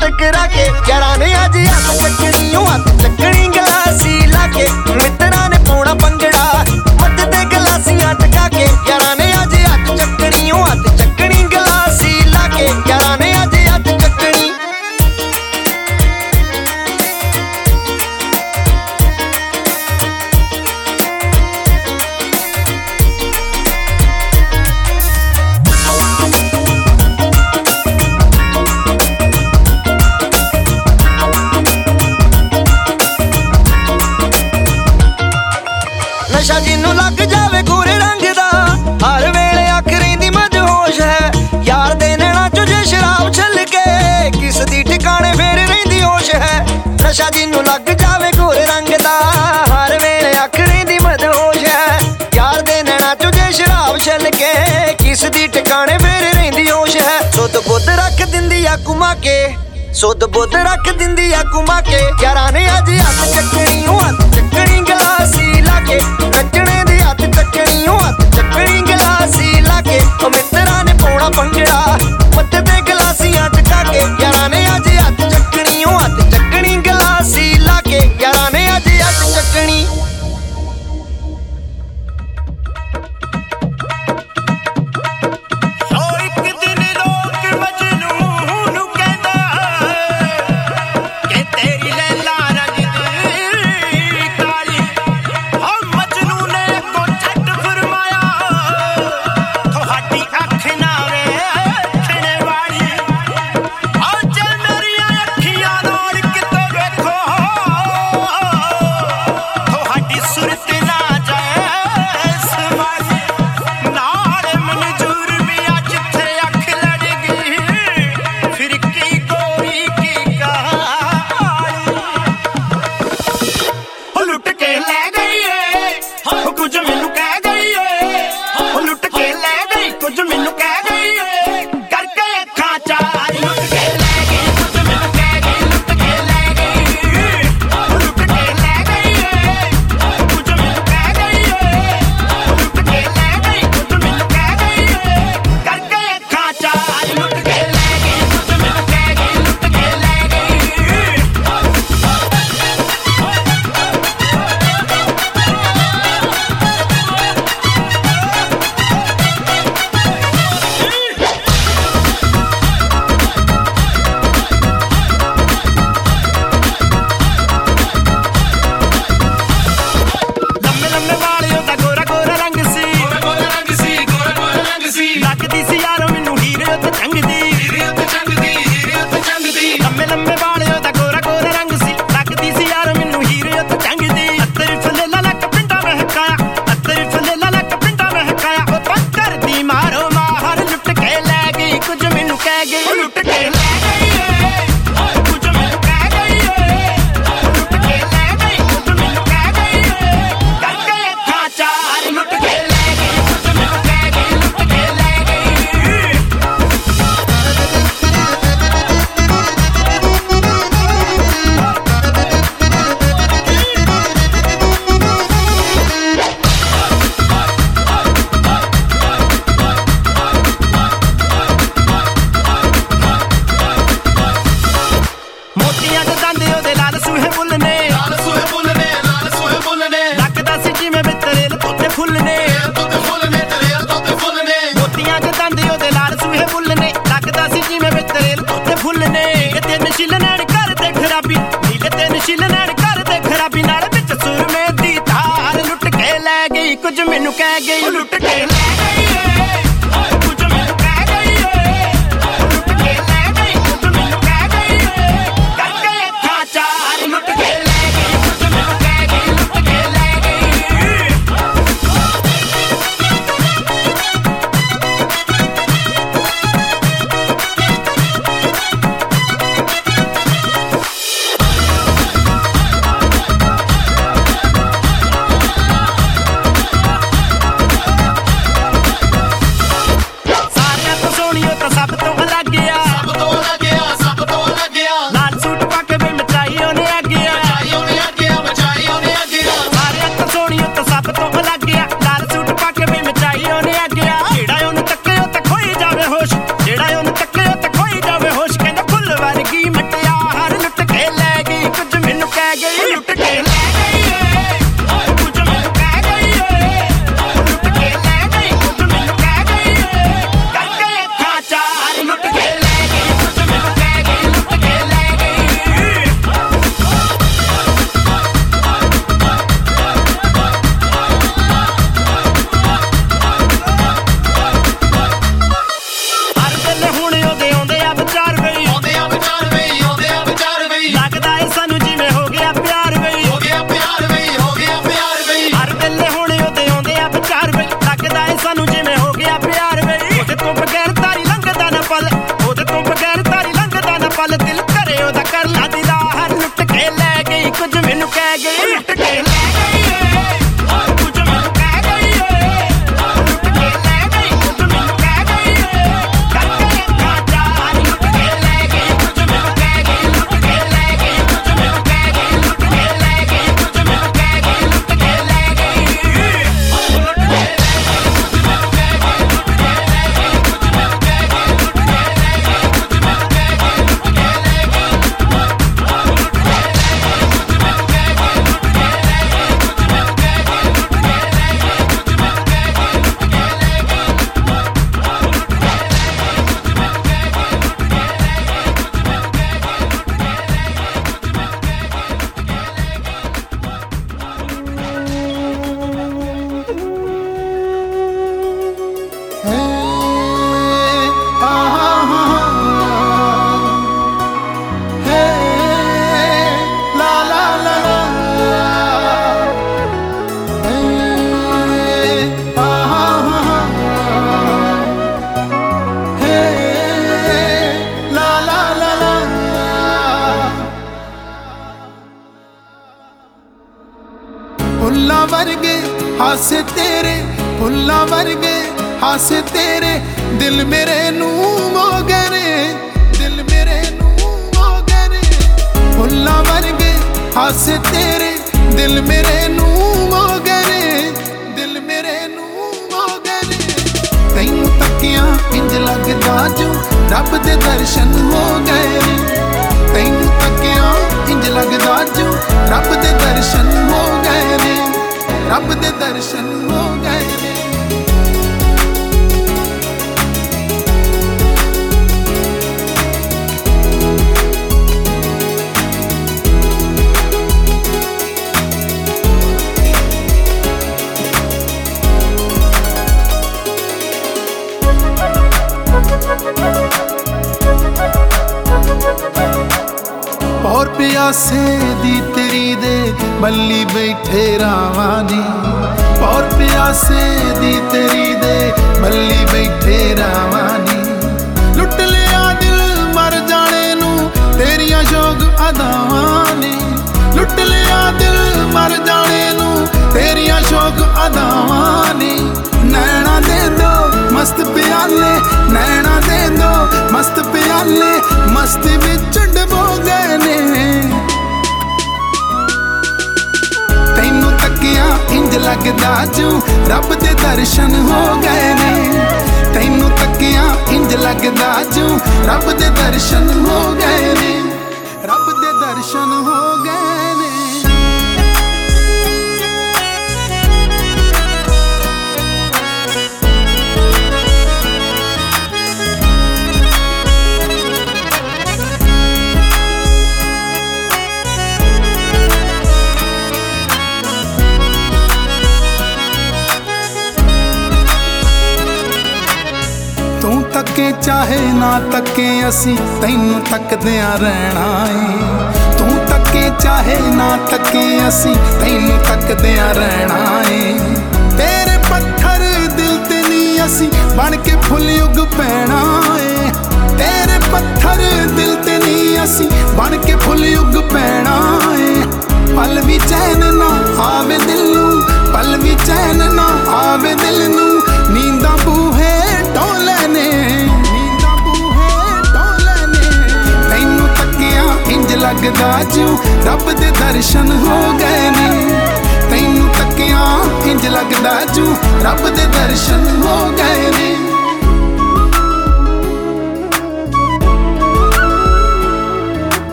टकरा के। यारा ने आज याद ਦਿੰਦੀ ਆ ਕੁਮਾ ਕੇ, ਸੁੱਧ ਬੁੱਧ ਰੱਖ ਦਿੰਦੀ ਆ ਕੁਮਾ ਕੇ। ਯਾਰਾਂ ਨੇ ਅੱਜ ਹੱਥ ਚੱਕਣੀ ਉਹ ਹੱਥ ਚੱਕਣੀ ਗਲਾਸੀ ਲਾ ਕੇ। ਨੱਚਣੇ ਦੇ ਹੱਥ ਚੱਕਣੇ ਚੱਕਣੀ ਉਹ ਹੱਥ ਚੱਕਣੀ ਗਲਾਸੀ ਲਾ ਕੇ। ਉਹ ਮਿੱਤਰਾਂ ਨੇ ਪਾਉਣਾ ਪੰਗੜਾ ਮੱਥੇ ਤੇ ਗਲਾਸੀਆਂ ਟਕਾ ਕੇ। ਯਾਰਾਂ ਨੇ ਅੱਜ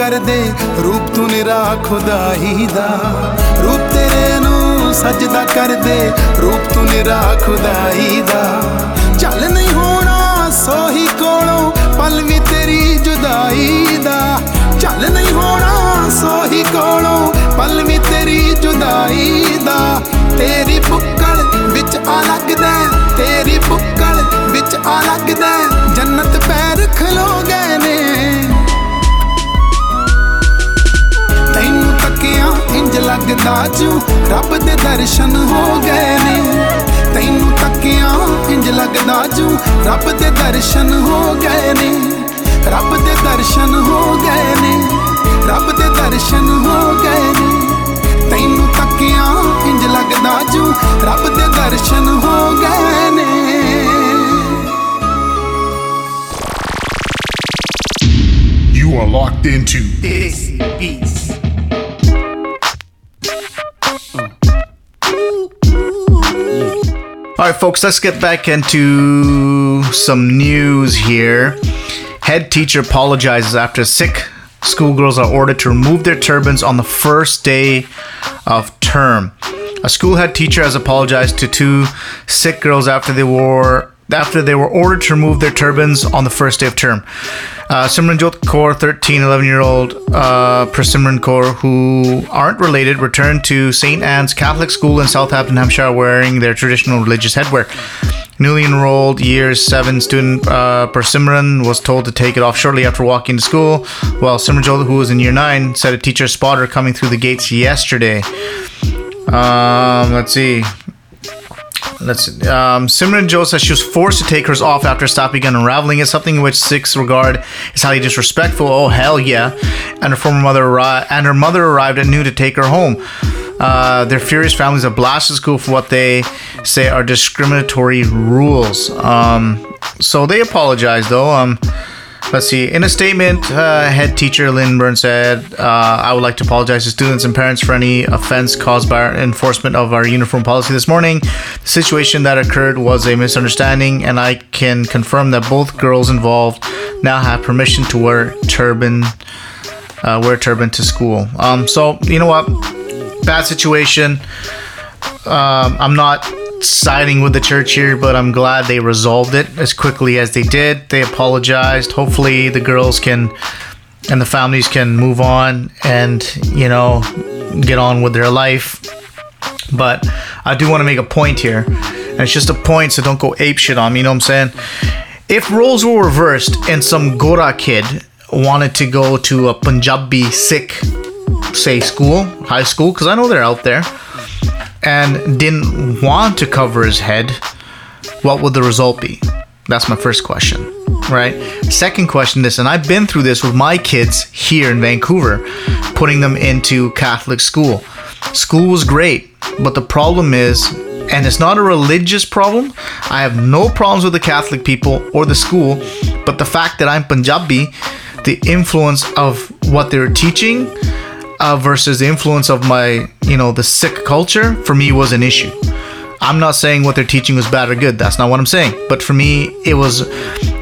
ਸਜਦਾ ਕਰਦੇ, ਰੂਪ ਤੂੰ ਨਿਰਾ ਖੁਦਾਈ ਦਾ ਰੂਪ ਤੇਰੇ ਨੂੰ ਸਜਦਾ ਕਰਦੇ, ਰੂਪ ਤੂੰ ਨਿਰਾ ਖੁਦਾਈ ਦਾ ਚੱਲ ਨਹੀਂ ਹੋਣਾ ਸੋਹੀ ਕੋਲੋਂ, ਪਲ ਵੀ ਤੇਰੀ ਜੁਦਾਈ ਦਾ ਚੱਲ ਨਹੀਂ ਹੋਣਾ ਸੋਹੀ ਕੋਲੋਂ, ਪਲ ਵੀ ਤੇਰੀ ਜੁਦਾਈ ਦਾ ਤੇਰੀ ਬੁੱਕਲ ਵਿੱਚ ਆ ਲੱਗਦਾ ਲੱਗਦਾ ਜੂ। ਰੱਬ ਦੇ ਦਰਸ਼ਨ ਹੋ ਗਏ ਨੇ। ਤੈਨੂੰ ਤੱਕਿਆ ਇੰਜ ਲੱਗਦਾ ਜੂ। ਰੱਬ ਦੇ ਦਰਸ਼ਨ ਹੋ ਗਏ ਨੇ। ਰੱਬ ਦੇ ਦਰਸ਼ਨ ਹੋ ਗਏ ਨੇ। ਰੱਬ ਦੇ ਦਰਸ਼ਨ ਹੋ ਗਏ ਨੇ। ਤੈਨੂੰ ਤੱਕਿਆ ਇੰਜ ਲੱਗਦਾ ਜੂ। ਰੱਬ ਦੇ ਦਰਸ਼ਨ ਹੋ ਗਏ ਨੇ। You are locked into Desi Beats. Right, folks, let's get back into some news here. Head teacher apologizes after Sikh schoolgirls are ordered to remove their turbans on the first day of term. A school head teacher has apologized to two Sikh girls after they wore after they were ordered to remove their turbans on the first day of term. Uh, Simranjot Kaur, 13, 11 year old uh, Prabhsimran Kaur, who aren't related, returned to St. Anne's Catholic School in Southampton, Hampshire, wearing their traditional religious headwear. Newly enrolled year 7 student uh, Prabhsimran was told to take it off shortly after walking to school, while Simranjot, who was in year 9, said a teacher spotted her coming through the gates yesterday. Um, let's see. Let's see. Um, Simranjot says she was forced to take hers off after stop began unraveling. It's something in which Sikhs regard is highly disrespectful. Oh hell yeah! And her former mother arri- and her mother arrived at noon to take her home. Uh, their furious families have blasted school for what they say are discriminatory rules. Um, so they apologize though. Um, Let's see. In a statement, uh, head teacher Lynn Byrne said, uh, I would like to apologize to students and parents for any offense caused by our enforcement of our uniform policy this morning. The situation that occurred was a misunderstanding, and I can confirm that both girls involved now have permission to wear turban, uh, wear turban to school. Um, so you know what? Bad situation. Um, I'm not siding with the church here, but I'm glad they resolved it as quickly as they did. They apologized. Hopefully, the girls can and the families can move on and, you know, get on with their life. But I do want to make a point here. And it's just a point, so don't go ape shit on me, you know what I'm saying? If roles were reversed and some Gora kid wanted to go to a Punjabi Sikh, say, school, high school, because I know they're out there and didn't want to cover his head, what would the result be? That's my first question, right? Second question this, and I've been through this with my kids here in Vancouver, putting them into Catholic school. School was great, but the problem is, and it's not a religious problem, I have no problems with the Catholic people or the school, but the fact that I'm Punjabi, the influence of what they're teaching uh, versus the influence of my, you know, the Sikh culture for me was an issue. I'm not saying what they're teaching was bad or good. That's not what I'm saying. But for me, it was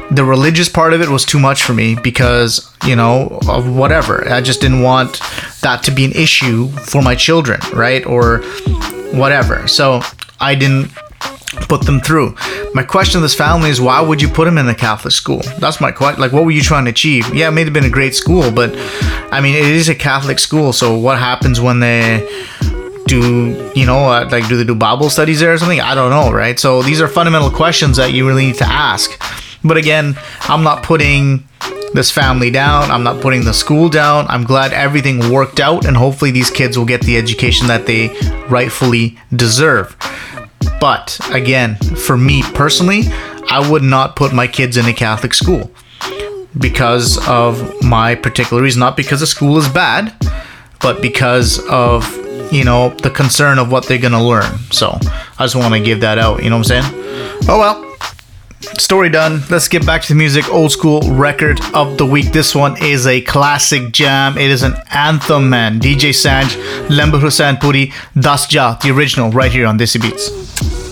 the religious part of it was too much for me because, you know, of whatever. I just didn't want that to be an issue for my children, right? Or whatever. So I didn't put them through. My question to this family is why would you put them in a Catholic school? That's my question. Like, what were you trying to achieve? Yeah, it may have been a great school, but I mean, it is a Catholic school. So what happens when they do, you know, uh, like, do they do Bible studies there or something? I don't know, right? So these are fundamental questions that you really need to ask. But again, I'm not putting this family down. I'm not putting the school down. I'm glad everything worked out, and hopefully, these kids will get the education that they rightfully deserve. But again, for me personally, I would not put my kids in a Catholic school because of my particular reason. Not because the school is bad, but because of, you know, the concern of what they're going to learn. So I just want to give that out. You know what I'm saying? Oh well. Story done. Let's get back to the music. Old school record of the week. This one is a classic jam. It is an anthem, man. DJ Sanj, Lehmber Hussainpuri, Das Ja, the original, right here on Desi Beats.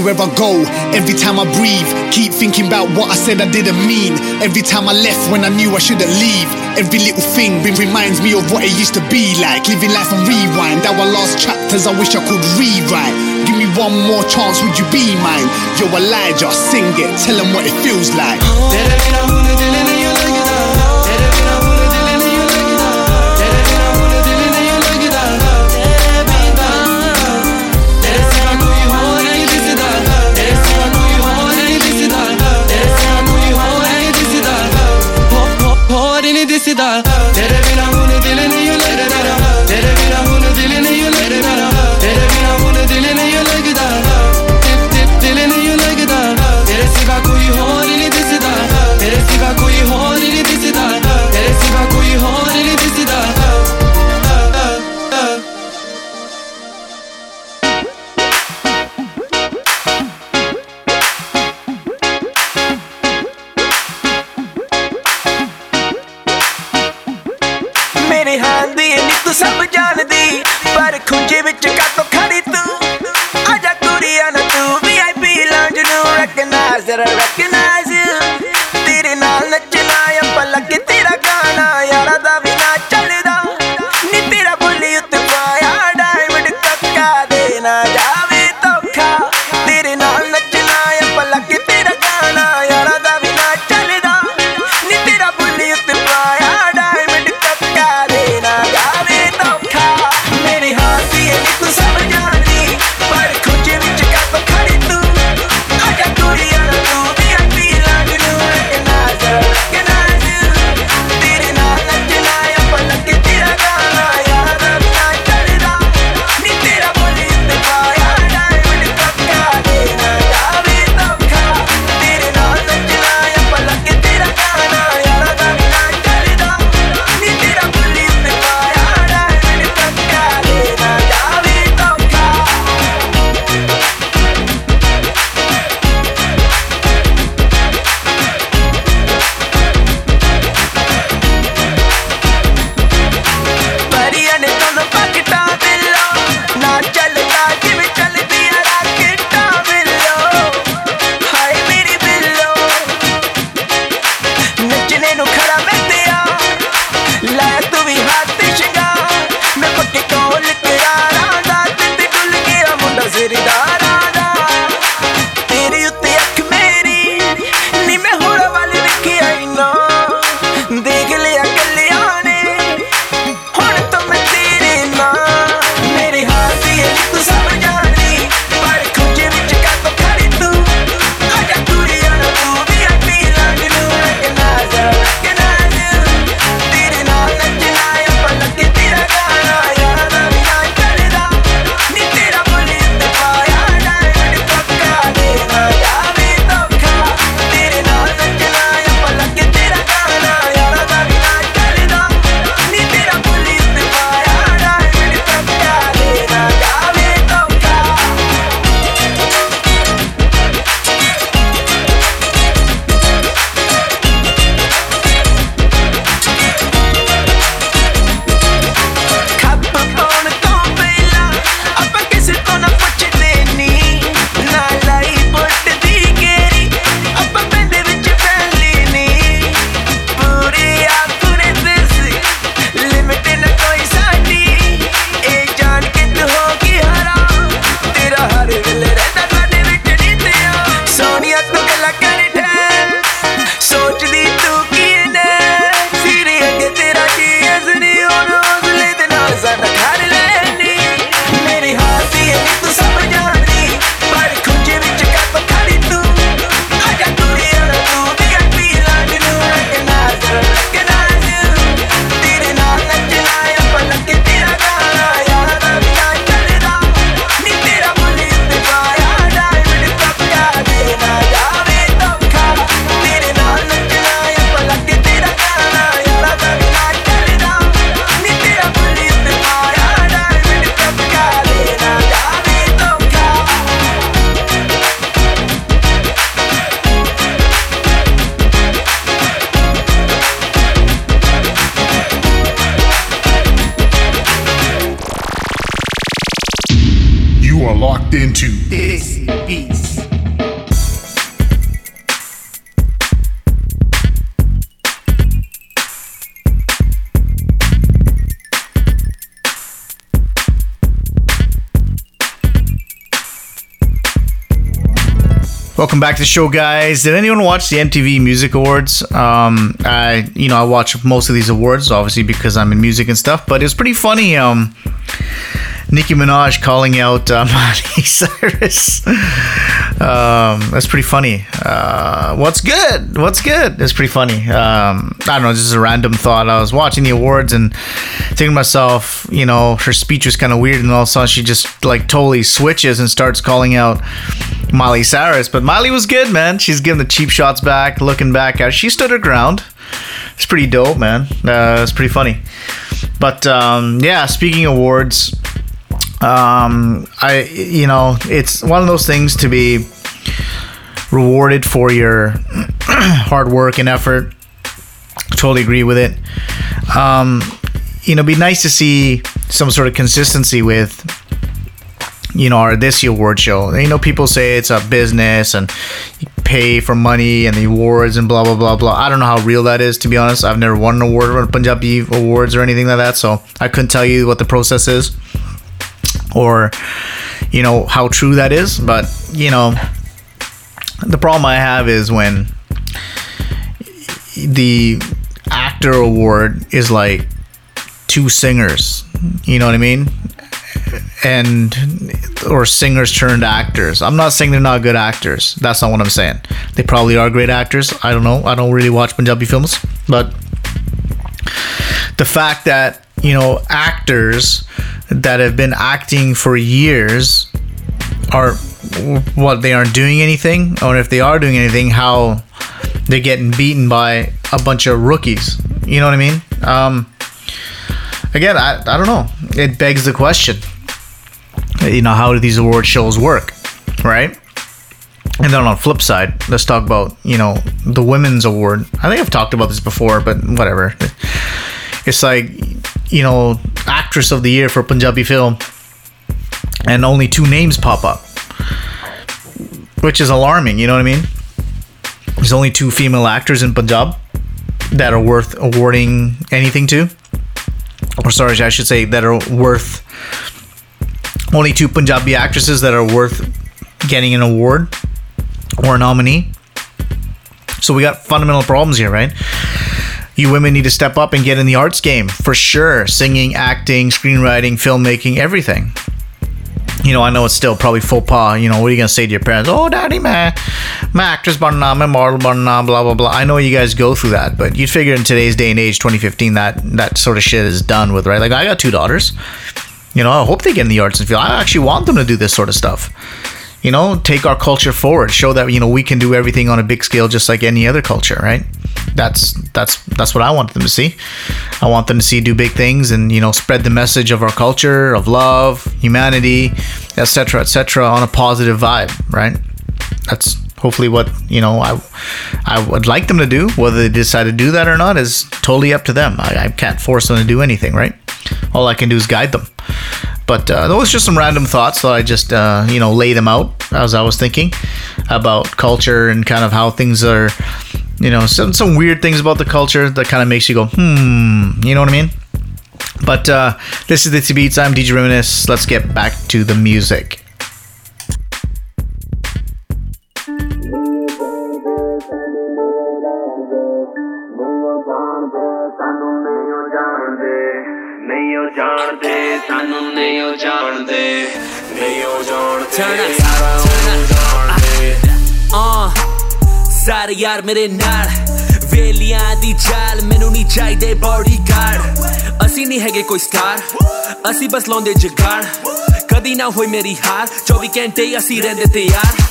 everywhere I go, every time I breathe. Keep thinking about what I said I didn't mean. Every time I left when I knew I shouldn't leave. Every little thing reminds me of what it used to be like. Living life on rewind. Our last chapters I wish I could rewrite. Give me one more chance, would you be mine? Yo, Elijah, sing it, tell them what it feels like. सीधा तेरे बिना Welcome back to the show, guys. Did anyone watch the MTV Music Awards? Um, I, you know, I watch most of these awards, obviously because I'm in music and stuff. But it was pretty funny. Um, Nicki Minaj calling out uh, [laughs] Miley Cyrus. um, that's pretty funny. Uh, what's good? What's good? That's pretty funny. Um, I don't know, just a random thought. I was watching the awards and thinking to myself, you know, her speech was kind of weird, and all of a sudden she just like totally switches and starts calling out Miley Cyrus. But Miley was good, man. She's giving the cheap shots back, looking back at. She stood her ground. It's pretty dope, man. Uh, it's pretty funny. But um, yeah, speaking of awards, um, I you know it's one of those things to be rewarded for your [clears throat] hard work and effort. Totally agree with it. Um, you know, it'd be nice to see some sort of consistency with you know our this award show. You know, people say it's a business and you pay for money and the awards and blah blah blah blah. I don't know how real that is to be honest. I've never won an award or Punjabi awards or anything like that, so I couldn't tell you what the process is or you know how true that is. But you know, the problem I have is when the actor award is like two singers. You know what I mean? And or singers turned actors. I'm not saying they're not good actors. That's not what I'm saying. They probably are great actors. I don't know. I don't really watch Punjabi films, but the fact that you know actors that have been acting for years are what they aren't doing anything, or if they are doing anything, how they're getting beaten by a bunch of rookies. You know what I mean? Um, again, I, I don't know. It begs the question. Uh, you know, how these award shows work, right? And then on the flip side, let's talk about you know the women's award. I think I've talked about this before, but whatever. It's like you know actress of the year for Punjabi film, and only two names pop up, which is alarming. You know what I mean? There's only two female actors in Punjab that are worth awarding anything to, or sorry, I should say that are worth only two Punjabi actresses that are worth getting an award or a nominee. So we got fundamental problems here, right? You women need to step up and get in the arts game for sure. Singing, acting, screenwriting, filmmaking, everything. You know, I know it's still probably faux pas. You know, what are you gonna say to your parents? Oh, daddy, man, my actress banna, my model banna, blah blah blah. I know you guys go through that, but you'd figure in today's day and age, 2015, that that sort of shit is done with, right? Like I got two daughters. You know, I hope they get in the arts and feel. I actually want them to do this sort of stuff. You know take our culture forward show that you know we can do everything on a big scale just like any other culture right? That's that's that's what i want them to see. I want them to see do big things and you know spread the message of our culture of love humanity etc etc on a positive vibe right? That's hopefully what you know i i would like them to do whether they decide to do that or not is totally up to them i, I can't force them to do anything right all i can do is guide them but uh, those are just some random thoughts. that I just uh, you know lay them out as I was thinking about culture and kind of how things are. You know, some some weird things about the culture that kind of makes you go, hmm. You know what I mean? But uh, this is the T Beats. I'm DJ Reminisce. Let's get back to the music. ਜਾਣਦੇ ਸਾਨੂੰ ਨਹੀਂ ਉਹ ਜਾਣਦੇ। ਨਹੀਂ ਉਹ ਜਾਣਦੇ ਸਾਨੂੰ ਜਾਣਦੇ। ਆ ਸਾਰੇ ਯਾਰ ਮੇਰੇ ਨਾਲ। ਵੇਲੀਆਂ ਦੀ ਚਾਲ ਮੈਨੂੰ ਨਹੀਂ ਚਾਹੀਦੇ ਬਾਡੀਗਾਰਡ ਅਸੀਂ ਨਹੀਂ ਹੈਗੇ ਕੋਈ ਸਟਾਰ ਅਸੀਂ ਬਸ ਲਾਉਂਦੇ ਜਗਾੜ। ਕਦੀ ਨਾ ਹੋਈ ਮੇਰੀ ਹਾਰ। 24 ਘੰਟੇ ਅਸੀਂ ਰਹਿੰਦੇ ਤਿਆਰ।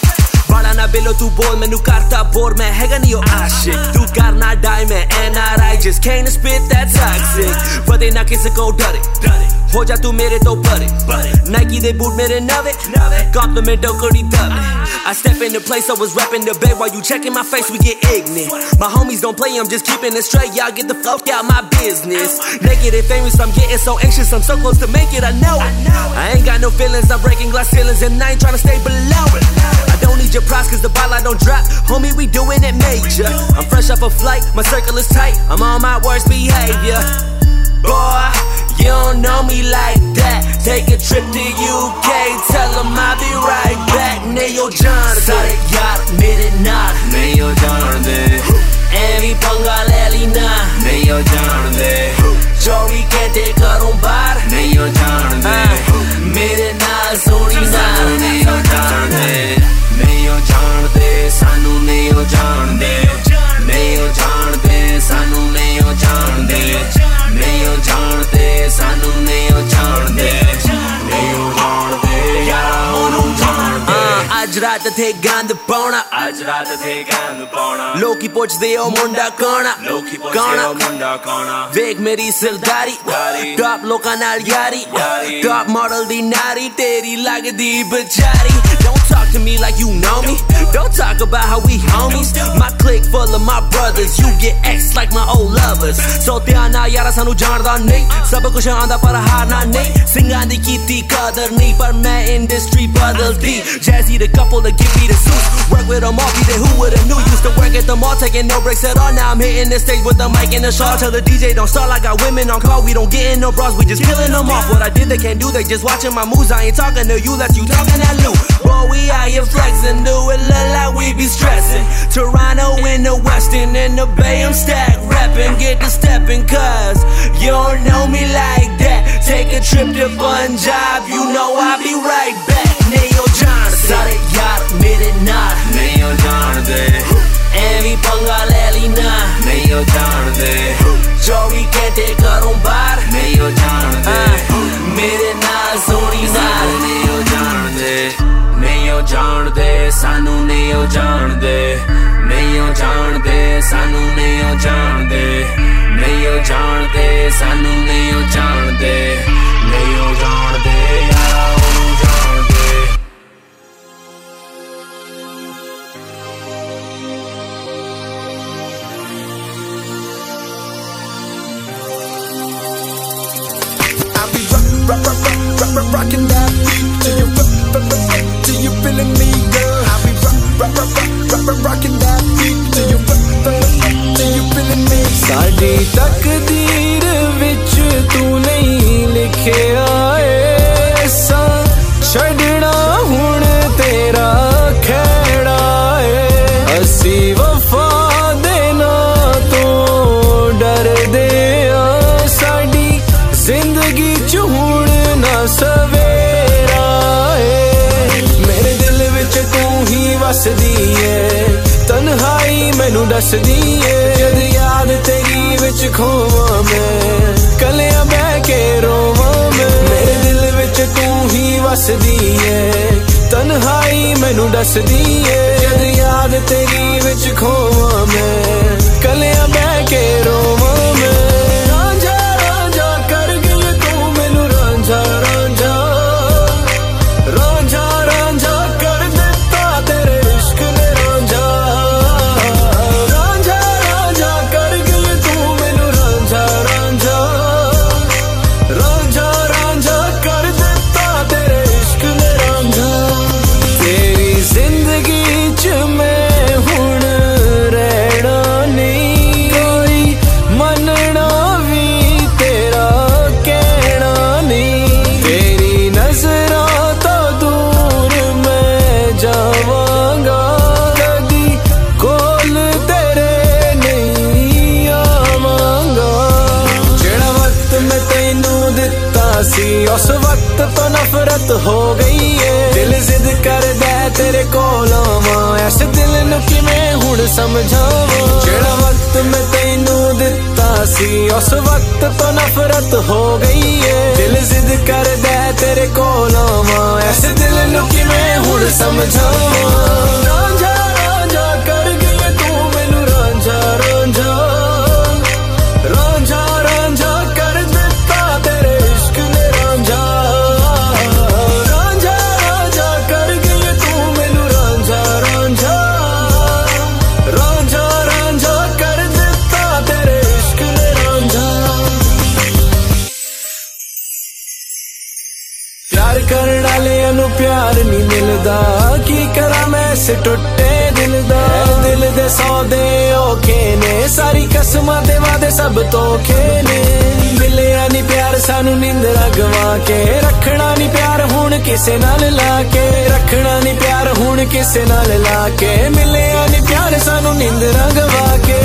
i'm a Mala na bilo tu bol me nuk karta bor me hega një jo ah, ashik Tu kar na daj me NRI just can't spit that toxic Pati na it? Hold ya, Hoxha tu mere to bëri Nike dhe bur mere nëve Kap me me do këri dëve I step in the place, I was rapping the bed while you checking my face, we get ignorant. My homies don't play, I'm just keeping it straight. Y'all get the fuck out my business. Negative, famous, I'm getting so anxious, I'm so close to make it, I know. I ain't got no feelings, I'm breaking glass ceilings, and I ain't trying to stay below. Don't need your props cause the ball I don't drop. Homie, we doing it major. I'm fresh off a flight, my circle is tight. I'm on my worst behavior. Boy, you don't know me like that. Take a trip to UK, tell them I'll be right back. Neo John, Sarı yar, midnight. Neo John, Evi pangal elina. Neo John, चोरी कहते करूं बार नहीं जान दे ਰਾਤ ਤੇ ਗੰਦ ਪਾਉਣਾ। ਅੱਜ ਰਾਤ ਤੇ ਗੰਦ ਪਾਉਣਾ। ਲੋਕੀ ਪੁੱਛਦੇ ਉਹ ਮੁੰਡਾ ਕੌਣਾ ਲੋਕੀ ਪੁੱਛਦੇ ਉਹ ਮੁੰਡਾ ਕੌਣਾ ਵੇਖ ਮੇਰੀ ਸਰਦਾਰੀ। ਟਾਪ ਲੋਕਾਂ ਨਾਲ ਯਾਰੀ। ਟਾਪ ਮਾਡਲ ਦੀ ਨਾਰੀ। ਤੇਰੀ ਲੱਗਦੀ ਵਿਚਾਰੀ Don't talk to me like you know me. Don't talk about how we homies. My clique full of my brothers. You get X like my old lovers. So Dhiana ਯਾਰਾ ਸਾਨੂੰ ਜਾਣਦਾ ਨਹੀਂ। ਸਭ ਕੁਝ ਆਂਦਾ ਪਰ ਹਾਰਨਾ ਨਹੀਂ। ਸਿੰਘਾਂ ਦੀ ਕੀਤੀ ਕਦਰ ਨਹੀਂ। ਪਰ ਮੈਂ ਇੰਡਸਟਰੀ ਬਦਲਦੀ। Jazzy the couple to give me the suits Work with them all, be there, who would've knew. Used to work at the mall, taking no breaks at all. Now I'm hitting the stage with the mic and the shawl. Tell the DJ don't start, I got women on call. We don't get in no bras, we just killing them off. What I did they can't do, they just watching my moves. I ain't talking to you, that's you talking at Lou Boy, we out here flexing, do it look like we be stressing. Toronto in the Western, in the Bay I'm stacked rapping Get the stepping cause you don't know me like that. Take a trip to Punjab, you know I'll be right back. Nayo John, ਸਾਰੇ ਯਾਰ ਮੇਰੇ ਨਾਲ ਨਹੀਂ ਉਹ ਜਾਣਦੇ ਐਵੇਂ ਪੰਗਾ ਲੈ ਲਈ ਨਾ ਨਹੀਂ ਉਹ ਜਾਣਦੇ ਚੋਰੀ ਕਹਿੰਦੇ ਘਰੋਂ ਬਾਹਰ ਨਹੀਂ ਉਹ ਜਾਣਦੇ ਮੇਰੇ ਨਾਲ ਸੋਣੀ ਨਾਲ ਨਹੀਂ ਉਹ ਜਾਣਦੇ ਨਹੀਂ ਉਹ ਜਾਣਦੇ ਸਾਨੂੰ ਨਹੀਂ ਉਹ ਜਾਣਦੇ ਨਹੀਂ ਉਹ ਜਾਣਦੇ ਸਾਨੂੰ ਨਹੀਂ ਉਹ ਜਾਣਦੇ ਨਹੀਂ ਉਹ ਜਾਣਦੇ ਸਾਨੂੰ ਨਹੀਂ ਉਹ ਜਾਣਦੇ ਨਹੀਂ ਉਹ ਜਾਣਦੇ rocking that beat till you, f- f- f- till you feeling me, girl. I'll be rock, rock, rock, rock, rock, rock, rocking that beat till you, f- f- f- till you feeling me. ਸਾਡੀ ਤਕਦੀਰ ਵਿੱਚ ਤੂੰ ਨਹੀਂ ਲਿਖਿਆ ਮੈਨੂੰ ਦੱਸਦੀ ਏ, ਜਦ ਯਾਦ ਤੇਰੀ ਵਿੱਚ ਖੋਵਾਂ ਮੈਂ। ਕੱਲਿਆਂ ਬਹਿ ਕੇ ਰੋਵਾਂ ਮੈਂ। ਮੇਰੇ ਦਿਲ ਵਿੱਚ ਤੂੰ ਹੀ ਵਸਦੀ ਏ। ਤਨਹਾਈ ਮੈਨੂੰ ਦੱਸਦੀ ਏ, ਜਦ ਯਾਦ ਤੇਰੀ ਵਿੱਚ ਖੋਵਾਂ ਮੈਂ। ਸੀ, ਉਸ ਵਕਤ ਤੋਂ ਨਫ਼ਰਤ ਹੋ ਗਈ ਏ। ਦਿਲ ਜ਼ਿੱਦ ਕਰਦਾ ਹੈ ਤੇਰੇ ਕੋਲ ਆਵਾਂ, ਇਸ ਦਿਲ ਨੂੰ ਕਿਵੇਂ ਹੁਣ ਸਮਝਾਵਾਂ? ਜਿਹੜਾ ਵਕਤ ਮੈਂ ਤੈਨੂੰ ਦਿੱਤਾ ਸੀ, ਉਸ ਵਕਤ ਤੋਂ ਨਫ਼ਰਤ ਹੋ ਗਈ ਏ। ਦਿਲ ਜ਼ਿੱਦ ਕਰਦਾ ਹੈ ਤੇਰੇ ਕੋਲ ਆਵਾਂ, ਇਸ ਦਿਲ ਨੂੰ ਕਿਵੇਂ ਹੁਣ ਸਮਝਾਵਾਂ? ਇਸ ਟੁੱਟੇ ਦਿਲ ਦਾ? ਦਿਲ ਦੇ ਸੌਦੇ ਔਖੇ ਨੇ। ਸਾਰੀ ਕਸਮਾਂ ਤੇ ਵਾਦੇ ਸਭ ਤੋਂ ਖੇਲੇ ਮਿਲਿਆ ਨਹੀਂ ਪਿਆਰ, ਸਾਨੂੰ ਨਿੰਦਰਾ ਗਵਾ ਕੇ। ਰੱਖਣਾ ਨਹੀਂ ਪਿਆਰ, ਹੁਣ ਕਿਸੇ ਨਾਲ ਲਾ ਕੇ। ਰੱਖਣਾ ਨਹੀਂ ਪਿਆਰ, ਹੁਣ ਕਿਸੇ ਨਾਲ ਲਾ ਕੇ। ਮਿਲਿਆ ਨਹੀਂ ਪਿਆਰ, ਸਾਨੂੰ ਨਿੰਦਰਾ ਗਵਾ ਕੇ।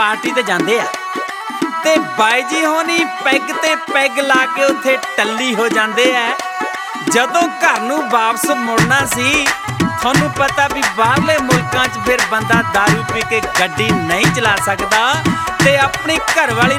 ਪਾਰਟੀ ਤੇ ਜਾਂਦੇ ਆ। ਤੇ ਬਾਈ ਜੀ ਹੋਣੀ ਪੈਗ ਤੇ ਪੈਗ ਲਾ ਕੇ ਉੱਥੇ ਟੱਲੀ ਹੋ ਜਾਂਦੇ ਆ। ਜਦੋਂ ਘਰ ਨੂੰ ਵਾਪਸ ਮੁੜਨਾ ਸੀ, ਤੁਹਾਨੂੰ ਪਤਾ ਵੀ ਬਾਹਰਲੇ ਮੁਲਕਾਂ 'ਚ ਫਿਰ ਬੰਦਾ दारू ਪੀ ਕੇ ਗੱਡੀ ਨਹੀਂ ਚਲਾ ਸਕਦਾ ਤੇ ਆਪਣੀ ਘਰ ਵਾਲੀ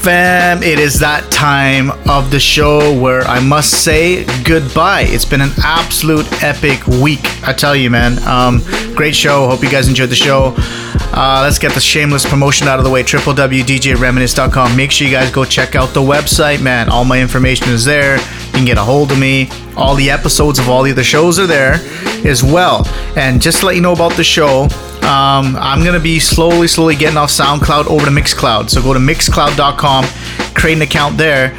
fam? It is that time of the show where I must say goodbye. It's been an absolute epic week, I tell you, man. Um, great show. Hope you guys enjoyed the show. Uh, let's get the shameless promotion out of the way. www.djreminisce.com. Make sure you guys go check out the website, man. All my information is there. You can get a hold of me. All the episodes of all the other shows are there as well. And just to let you know about the show, um, I'm gonna be slowly, slowly getting off SoundCloud over to Mixcloud. So go to mixcloud.com, create an account there,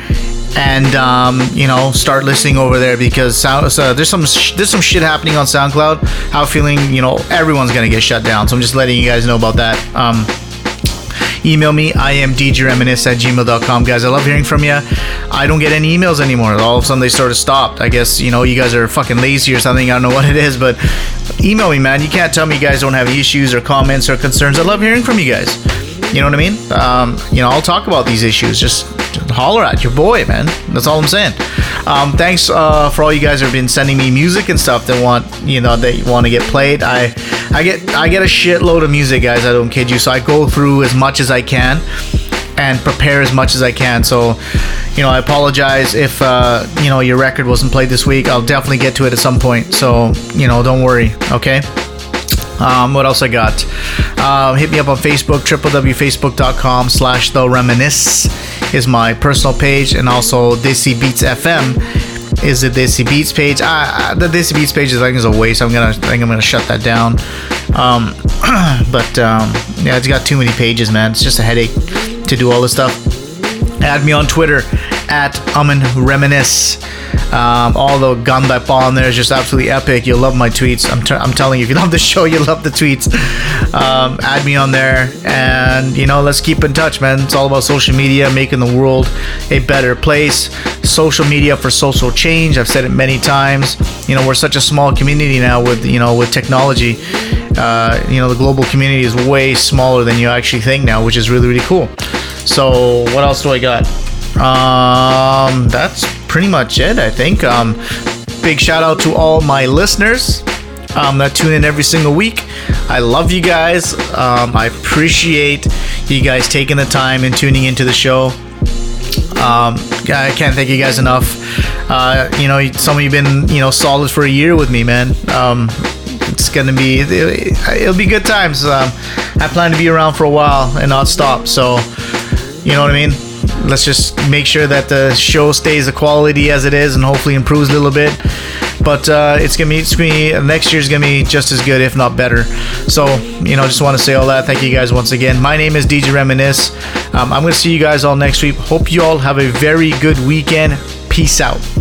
and um, you know start listening over there because sound, so there's some sh- there's some shit happening on SoundCloud. How feeling you know everyone's gonna get shut down. So I'm just letting you guys know about that. Um, email me i am djreminisce at gmail.com guys i love hearing from you i don't get any emails anymore all of a sudden they sort of stopped i guess you know you guys are fucking lazy or something i don't know [laughs] what it is but email me man. You can't tell me you guys don't have issues or comments or concerns. I love hearing from you guys. You know what i mean? Um, you know i'll talk about these issues. Just, holler at your boy man. That's all i'm saying. Um, thanks uh, for all you guys have been sending me music and stuff that want you know that want to get played. I i get i get a shitload of music guys. I don't kid you. So i go through as much as i can and prepare as much as I can. So, you know, I apologize if uh, you know your record wasn't played this week. I'll definitely get to it at some point. So, you know, don't worry. Okay. Um, what else I got? Uh, hit me up on Facebook, www.facebook.com slash the reminisce is my personal page, and also Desi Beats FM is the Desi Beats page. Uh, the Desi Beats page is I think is a waste. I'm gonna I think I'm gonna shut that down. Um, [clears throat] but um, yeah, it's got too many pages, man. It's just a headache to do all this stuff. Add me on Twitter at Amin Reminisce. Um, all the gun that ball on there is just absolutely epic. You'll love my tweets. I'm, I'm telling you, if you [laughs] love the show, you'll love the tweets. Um, add me on there, and you know, let's keep in touch, man. It's all about social media, making the world a better place. Social media for social change. I've said it many times. You know, we're such a small community now with you know with technology. Uh, you know, the global community is way smaller than you actually think now, which is really really cool. So, what else do I got? Um, that's pretty much it, I think. Um, big shout out to all my listeners um, that tune in every single week. I love you guys. Um, I appreciate you guys taking the time and tuning into the show. Um, I can't thank you guys enough. Uh, you know, some of you've been you know solid for a year with me, man. Um, it's gonna be it'll be good times. Um, I plan to be around for a while and not stop. So, you know what I mean. Let's just make sure that the show stays the quality as it is and hopefully improves a little bit. But uh, it's gonna be, it's gonna be next year's gonna be just as good, if not better. So you know, just want to say all that. Thank you guys once again. My name is DJ Reminisce. Um, I'm gonna see you guys all next week. Hope you all have a very good weekend. Peace out.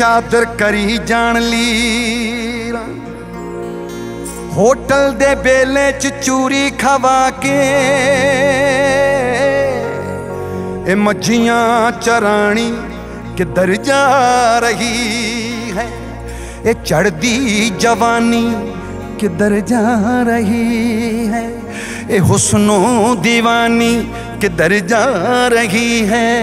ਚਾਦਰ ਕਰੀ ਜਾਣ ਲੀਰਾਂ। Hotel ਦੇ ਬੇਲੇ ਚ ਚੂਰੀ ਖਵਾ ਕੇ ਇਹ ਮੱਝੀਆਂ ਚਰਾਣੀ ਕਿੱਧਰ ਜਾ ਰਹੀ ਹੈ? ਇਹ ਚੜਦੀ ਜਵਾਨੀ ਕਿੱਧਰ ਜਾ ਰਹੀ ਹੈ? ਇਹ ਹੁਸਨੋ دیਵਾਨੀ ਕਿੱਧਰ ਜਾ ਰਹੀ ਹੈ?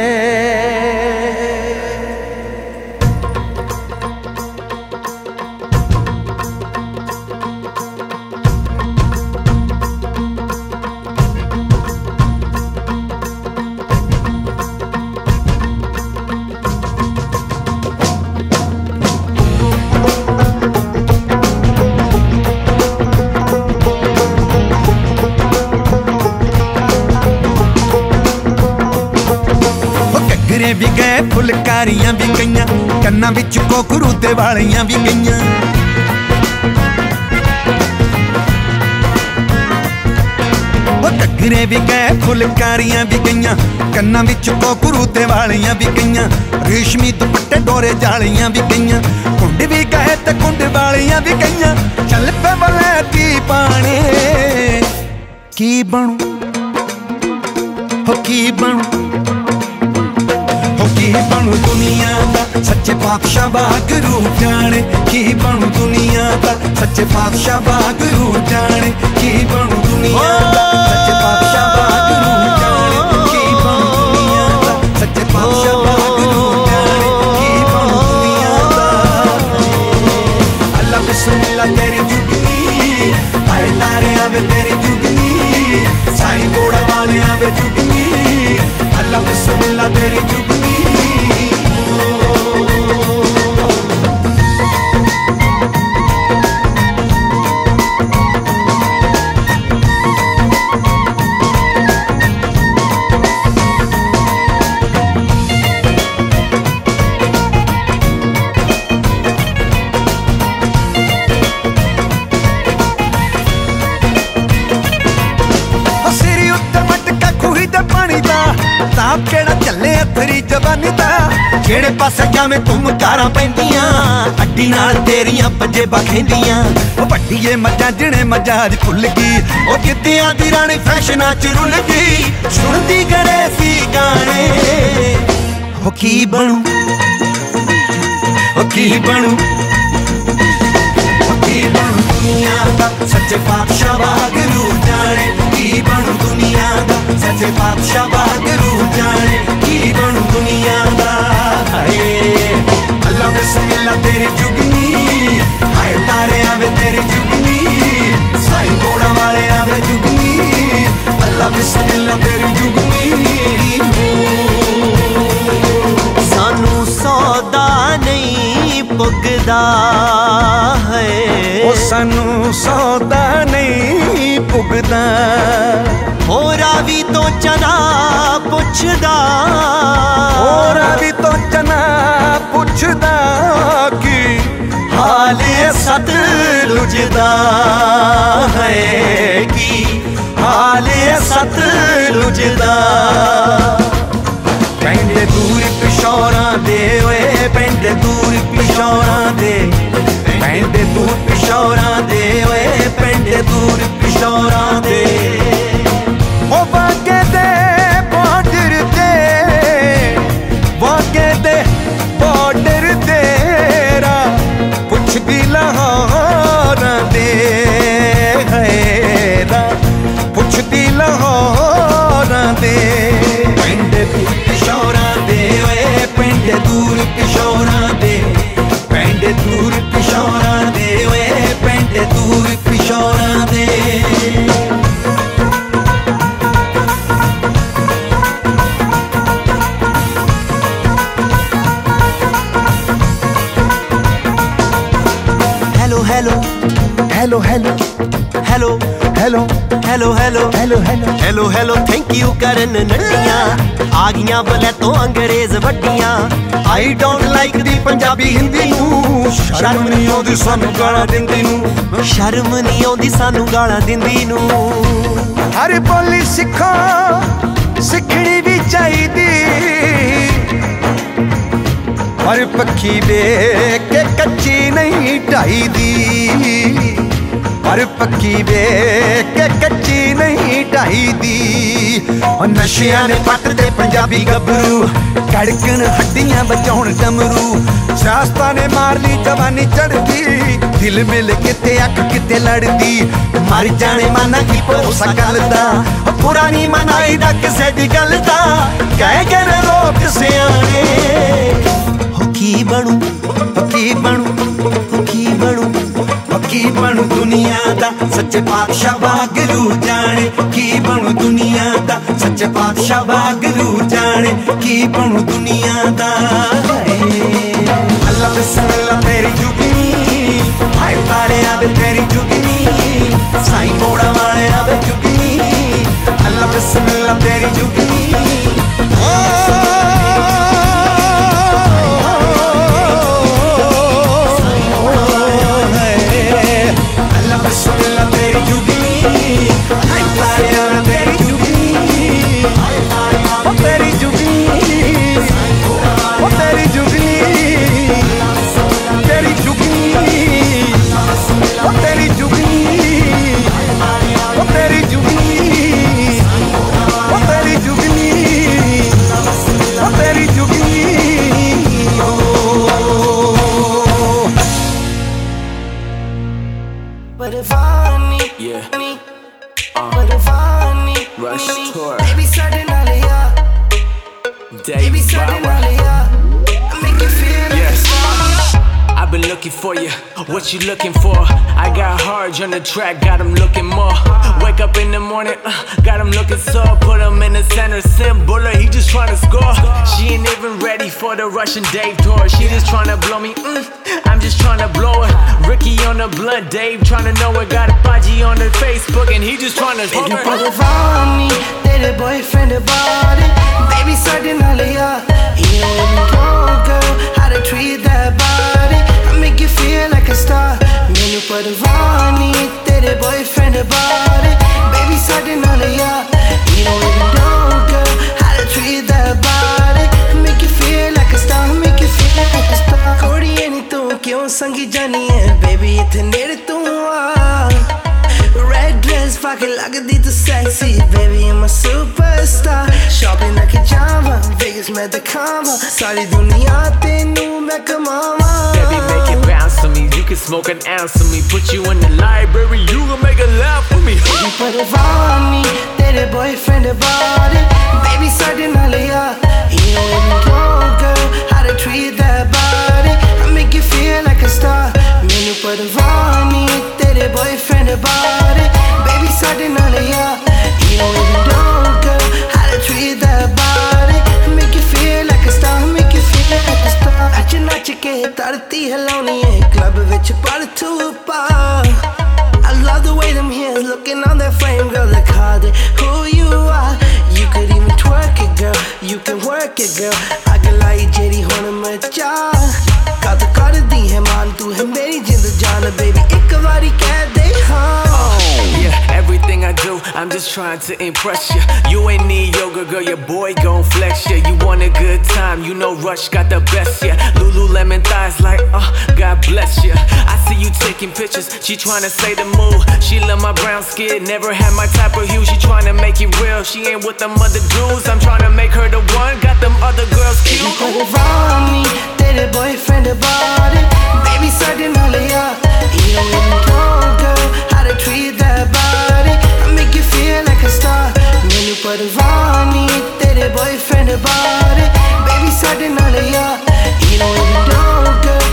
ਵੀ ਗਏ, ਫੁਲਕਾਰੀਆਂ ਵੀ ਗਈਆਂ, ਕੰਨਾਂ ਵਿੱਚ ਕੋਕਰੂ ਤੇ ਵਾਲੀਆਂ ਵੀ ਗਈਆਂ। ਉਹ ਘੱਗਰੇ ਵੀ ਗਏ, ਫੁਲਕਾਰੀਆਂ ਵੀ ਗਈਆਂ, ਕੰਨਾਂ ਵਿੱਚ ਕੋਕਰੂ ਤੇ ਵਾਲੀਆਂ ਵੀ ਗਈਆਂ, ਰੇਸ਼ਮੀ ਦੁਪੱਟੇ ਡੋਰੇ ਜਾਲੀਆਂ ਵੀ ਗਈਆਂ, ਕੁੰਡ ਵੀ ਗਏ ਤੇ ਕੁੰਡ ਵਾਲੀਆਂ ਵੀ ਗਈਆਂ। ਚੱਲ ਪੇ ਬਲੈਤੀ ਪਾਣੀ, ਕੀ ਬਣੂ? ਹੋ ਕੀ ਬਣੂ? की बणु दुनिया दा? सच्चे पातशाह बाग रू जाने, की बणु दुनिया दा? सच्चे पातशाह बाग रू जाने, की बणु दुनिया दा? सच्चे पातशाह बाग रू जाने, की बणु दुनिया सच्चे पातशाह बाग रू जाने, की बणु दुनिया अल्लाह बिस्मिल्लाह, तेरी जुगनी। आए तारे आवे, तेरी जुगनी। साईं बोड़ा वाले आवे, जुगनी। अल्लाह बिस्मिल्लाह, तेरी जुगनी। ਜਿਹੜੇ ਪਾਸੇ ਜਾਵੇਂ ਤੂੰ ਕਾਰਾਂ ਪੈਂਦੀਆਂ? ਅੱਡੀ ਨਾਲ ਤੇਰੀਆਂ ਪੱਜੇ ਬਖੈਂਦੀਆਂ ਉਹ ਵੱਡੀਏ ਮੱਝਾਂ ਜਿਹਨੇ ਮੱਝਾਂ ਭੁੱਲ ਗਈ। ਉਹ ਕਿੱਦਿਆਂ ਦੀ ਰਾਣੀ ਫੈਸ਼ਨਾਂ ਚ ਰੁੱਲ ਗਈ। ਸੁਣਦੀ ਗਰੇ ਸੀ ਗਾਣੇ। ਉਹ ਕੀ ਬਣੂ? ਉਹ ਕੀ ਬਣੂ? ਦੁਨੀਆ ਦਾ? ਸੱਚੇ ਪਾਤਸ਼ਾਹ ਵਾਗਰੂ ਜਾਣੇ। ਕੀ ਬਣੂ ਦੁਨੀਆ ਦਾ? ਸੱਚੇ ਪਾਤਸ਼ਾਹ ਵਾਗਰੂ ਜਾਣੇ। ਕੀ ਬਣੂ ਦੁਨੀਆ ਦਾ? ਹਾਏ ਅੱਲਾ ਬਿਸਮਿਲ੍ਲਾ ਤੇਰੀ ਜੁਗਨੀ ਹਾਏ ਤਾਰੇ ਆਵੇ ਤੇਰੀ ਜੁਗਨੀ ਸਾਈਂ ਕੋੜਾ ਵਾਲੇ ਆਵੇ ਜੁਗਨੀ ਅੱਲਾ ਬਿਸਮਿਲ੍ਲਾ ਤੇਰੀ ਜੁਗਨੀ ਪੁੱਗਦਾ ਹੈ। ਉਹ ਸਾਨੂੰ ਸੌਦਾ ਨਹੀਂ ਪੁੱਗਦਾ ਹੋਰਾ ਵੀ ਤੋਂ ਚਨਾ ਪੁੱਛਦਾ। ਹੋਰਾ ਵੀ ਤੋਂ ਚਨਾ ਪੁੱਛਦਾ ਕੀ ਹਾਲ ਸਤ ਲੁਜਦਾ ਹੈ ਕੀ ਹਾਲ ਸਤ ਲੁਜਦਾ ਪੈਂਦੇ ਦੂਰ ਪਿਸ਼ੌਰਾਂ ਦੇ ਓਏ ਪੈਂਦੇ ਦੂਰ ਪਿਸ਼ੌਰਾਂ ਦੇ। ਪੈਂਦੇ ਦੂਰ ਪਿਸ਼ੌਰਾਂ ਦੇ ਓਏ ਪੈਂਦੇ ਦੂਰ ਪਿਸ਼ੌਰਾਂ ਦੇ। Hello hello hello hello hello hello hello hello hello hello thank you ਕਰਨ ਨੱਡੀਆਂ ਆ ਗਈਆਂ ਬਲੇ ਤੋਂ ਅੰਗਰੇਜ਼ ਵੱਡੀਆਂ I don't like the Punjabi Hindi ਨੂੰ ਸ਼ਰਮ ਨਹੀਂ ਆਉਂਦੀ ਸਾਨੂੰ ਗਾਲਾਂ ਦਿੰਦੀ ਨੂੰ ਸ਼ਰਮ ਨਹੀਂ ਆਉਂਦੀ ਸਾਨੂੰ ਗਾਲਾਂ ਦਿੰਦੀ ਨੂੰ ਹਰ ਬੋਲੀ ਸਿੱਖੋ ਸਿੱਖਣੀ ਵੀ ਚਾਹੀਦੀ। ਪਰ ਪੱਖੀ ਵੇਖ ਕੇ ਕੱਚੀ ਨਹੀਂ ਢਾਈਦੀ ਪਰ ਪੱਕੀ ਵੇਖ ਕੇ ਕੱਚੀ ਨਹੀਂ ਢਾਈਦੀ ਉਹ ਨਸ਼ਿਆਂ ਨੇ ਪੱਟ ਦੇ ਪੰਜਾਬੀ ਗੱਭਰੂ, ਕੜਕਣ ਹੱਡੀਆਂ ਬਚਾਉਣ ਡਮਰੂ ਸਿਆਸਤਾਂ ਨੇ ਮਾਰ ਲਈ ਜਵਾਨੀ ਚੜਦੀ ਦਿਲ ਮਿਲ ਕਿਤੇ ਅੱਖ ਕਿਤੇ ਲੜਦੀ। ਮਰ ਜਾਣੇ ਮਾਨਾ ਕੀ ਭਰੋਸਾ ਗੱਲ ਦਾ ਪੁਰਾਣੀ ਮਨਾਈ ਦਾ ਕਿਸੇ ਦੀ ਗੱਲ ਦਾ। ਕਹਿ ਕੇ ਲੋਕ ਸਿਆਣੇ ਹੋ ਕੀ ਬਣੂ ਹੋ ਕੀ ਬਣੂ? ਹੋ ਕੀ ਬਣੂ ਹੋ ਕੀ ਬਣੂ ਦੁਨੀਆ ਦਾ? ਸੱਚੇ ਪਾਤਸ਼ਾਹ ਵਾਗਰੂ ਜਾਣੇ। ਕੀ ਬਣੂ ਦੁਨੀਆ ਦਾ? ਸੱਚੇ ਪਾਤਸ਼ਾਹ ਵਾਗਰੂ ਜਾਣੇ। ਕੀ ਬਣੂ ਦੁਨੀਆ ਦਾ? ਅੱਲਾ ਬਿਸਮਿਲ੍ਲਾ ਤੇਰੀ ਜੁਗਨੀ। ਹਾਏ ਤਾਰੇ ਆਵੇ ਤੇਰੀ ਜੁਗਨੀ। ਸਾਈ ਮੋੜਾ ਵਾਲੇ ਆਵੇ ਜੁਗਨੀ। ਅੱਲਾ ਬਿਸਮਿਲ੍ਲਾ ਤੇਰੀ ਜੁਗਨੀ। What you looking for? I got hard on the track, got him looking more. Wake up in the morning, uh, got him looking sore. Put him in the center, Sim Buller, he just trying to score. She ain't even ready for the Russian Dave tour. She just trying to blow me, mm, I'm just trying to blow her. Ricky on the blunt, Dave trying to know it. Got a Baji on the Facebook, and he just trying to Baby, but if I need, तेरे boyfriend about it, baby, starting earlier, you don't even know, girl, how to treat that body. make you feel like a star ਮੈਨੂੰ ਪਰਵਾਹ ਨਹੀਂ ਤੇਰੇ boyfriend ਬਾਰੇ baby ਸਾਡੇ ਨਾਲ ਯਾਰ you don't even know girl how to treat that body make you feel like a star make you feel like a star ਕੋੜੀਏ ਨਹੀਂ ਤੂੰ ਕਿਉਂ ਸੰਗੀ ਜਾਨੀ ਹੈ ਬੇਬੀ ਇੱਥੇ ਨੇੜੇ ਤੂੰ ਆ फाके लगदी तू bounce to me you can smoke an ounce to me. Put you in the library. You gonna make a laugh for me. [laughs] Baby, put it on me. तेरे boyfriend about it baby साढ़े नाल You don't even know, girl, how to treat that body I make you feel like a star ਮੈਨੂੰ ਪਰਵਾਹ ਨਹੀਂ ਤੇਰੇ boyfriend about it Baby, starting earlier You don't even know, girl, how to treat that body I make you feel like a star, make you feel like a star ਅੱਜ ਨੱਚ ਕੇ ਧਰਤੀ ਹਿਲਾਉਣੀ ਏ club ਵਿੱਚ ਪਰ ਤੂੰ ਪਾ I love the way them hands looking on that frame, girl. Look how they who you are. You could even twerk it, girl. You can work it, girl. अगलाई जेरी होने में चा कद कर दी है मान तू है baby. जिंद जान baby. एक can't they हाँ Yeah, everything I do, I'm just trying to impress you. You ain't need yoga, girl, your boy gon' flex you. You want a good time, you know Rush got the best, yeah. Lululemon thighs like, uh, God bless you. I see you taking pictures, she tryna to say the move. She love my brown skin, never had my type of hue. She tryna make it real, she ain't with the them other dudes. I'm tryna make her the one, got them other girls cute. Put it on me, tell boyfriend about it. Baby, starting earlier. You don't even know, girl, how to treat that body. I make you feel like a star. When you put it on me, tell boyfriend about it. Baby, starting earlier. You don't even know, girl,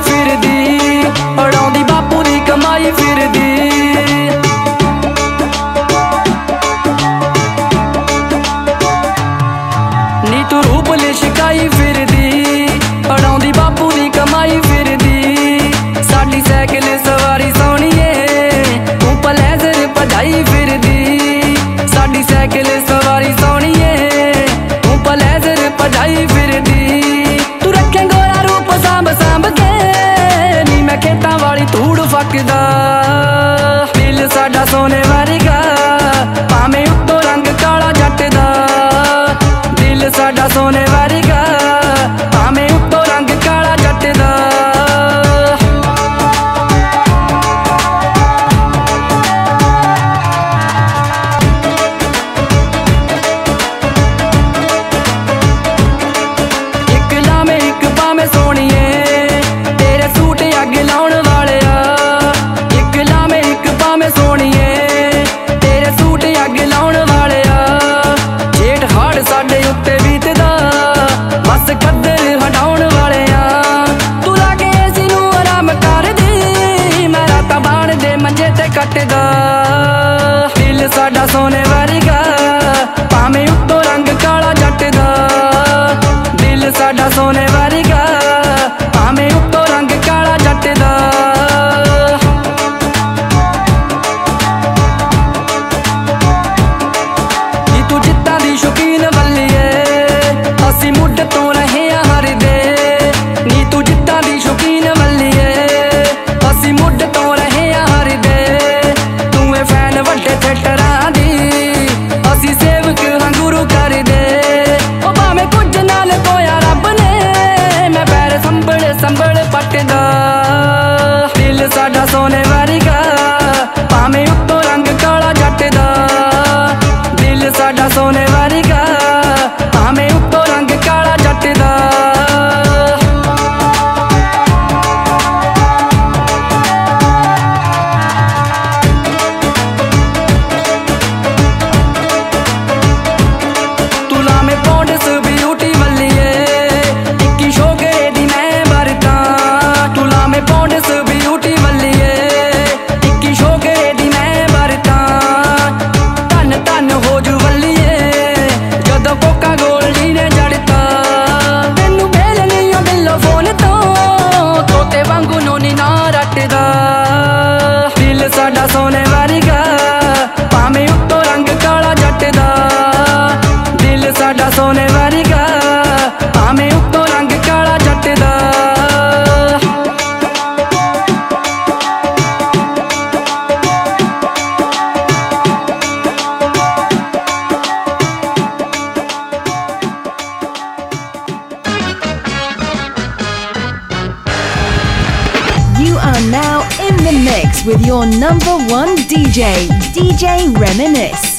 ਫਿਰਦੀ ਉਡਾਉਂਦੀ ਬਾਪੂ ਦੀ ਕਮਾਈ ਫਿਰਦੀ। Number one DJ, DJ Reminisce.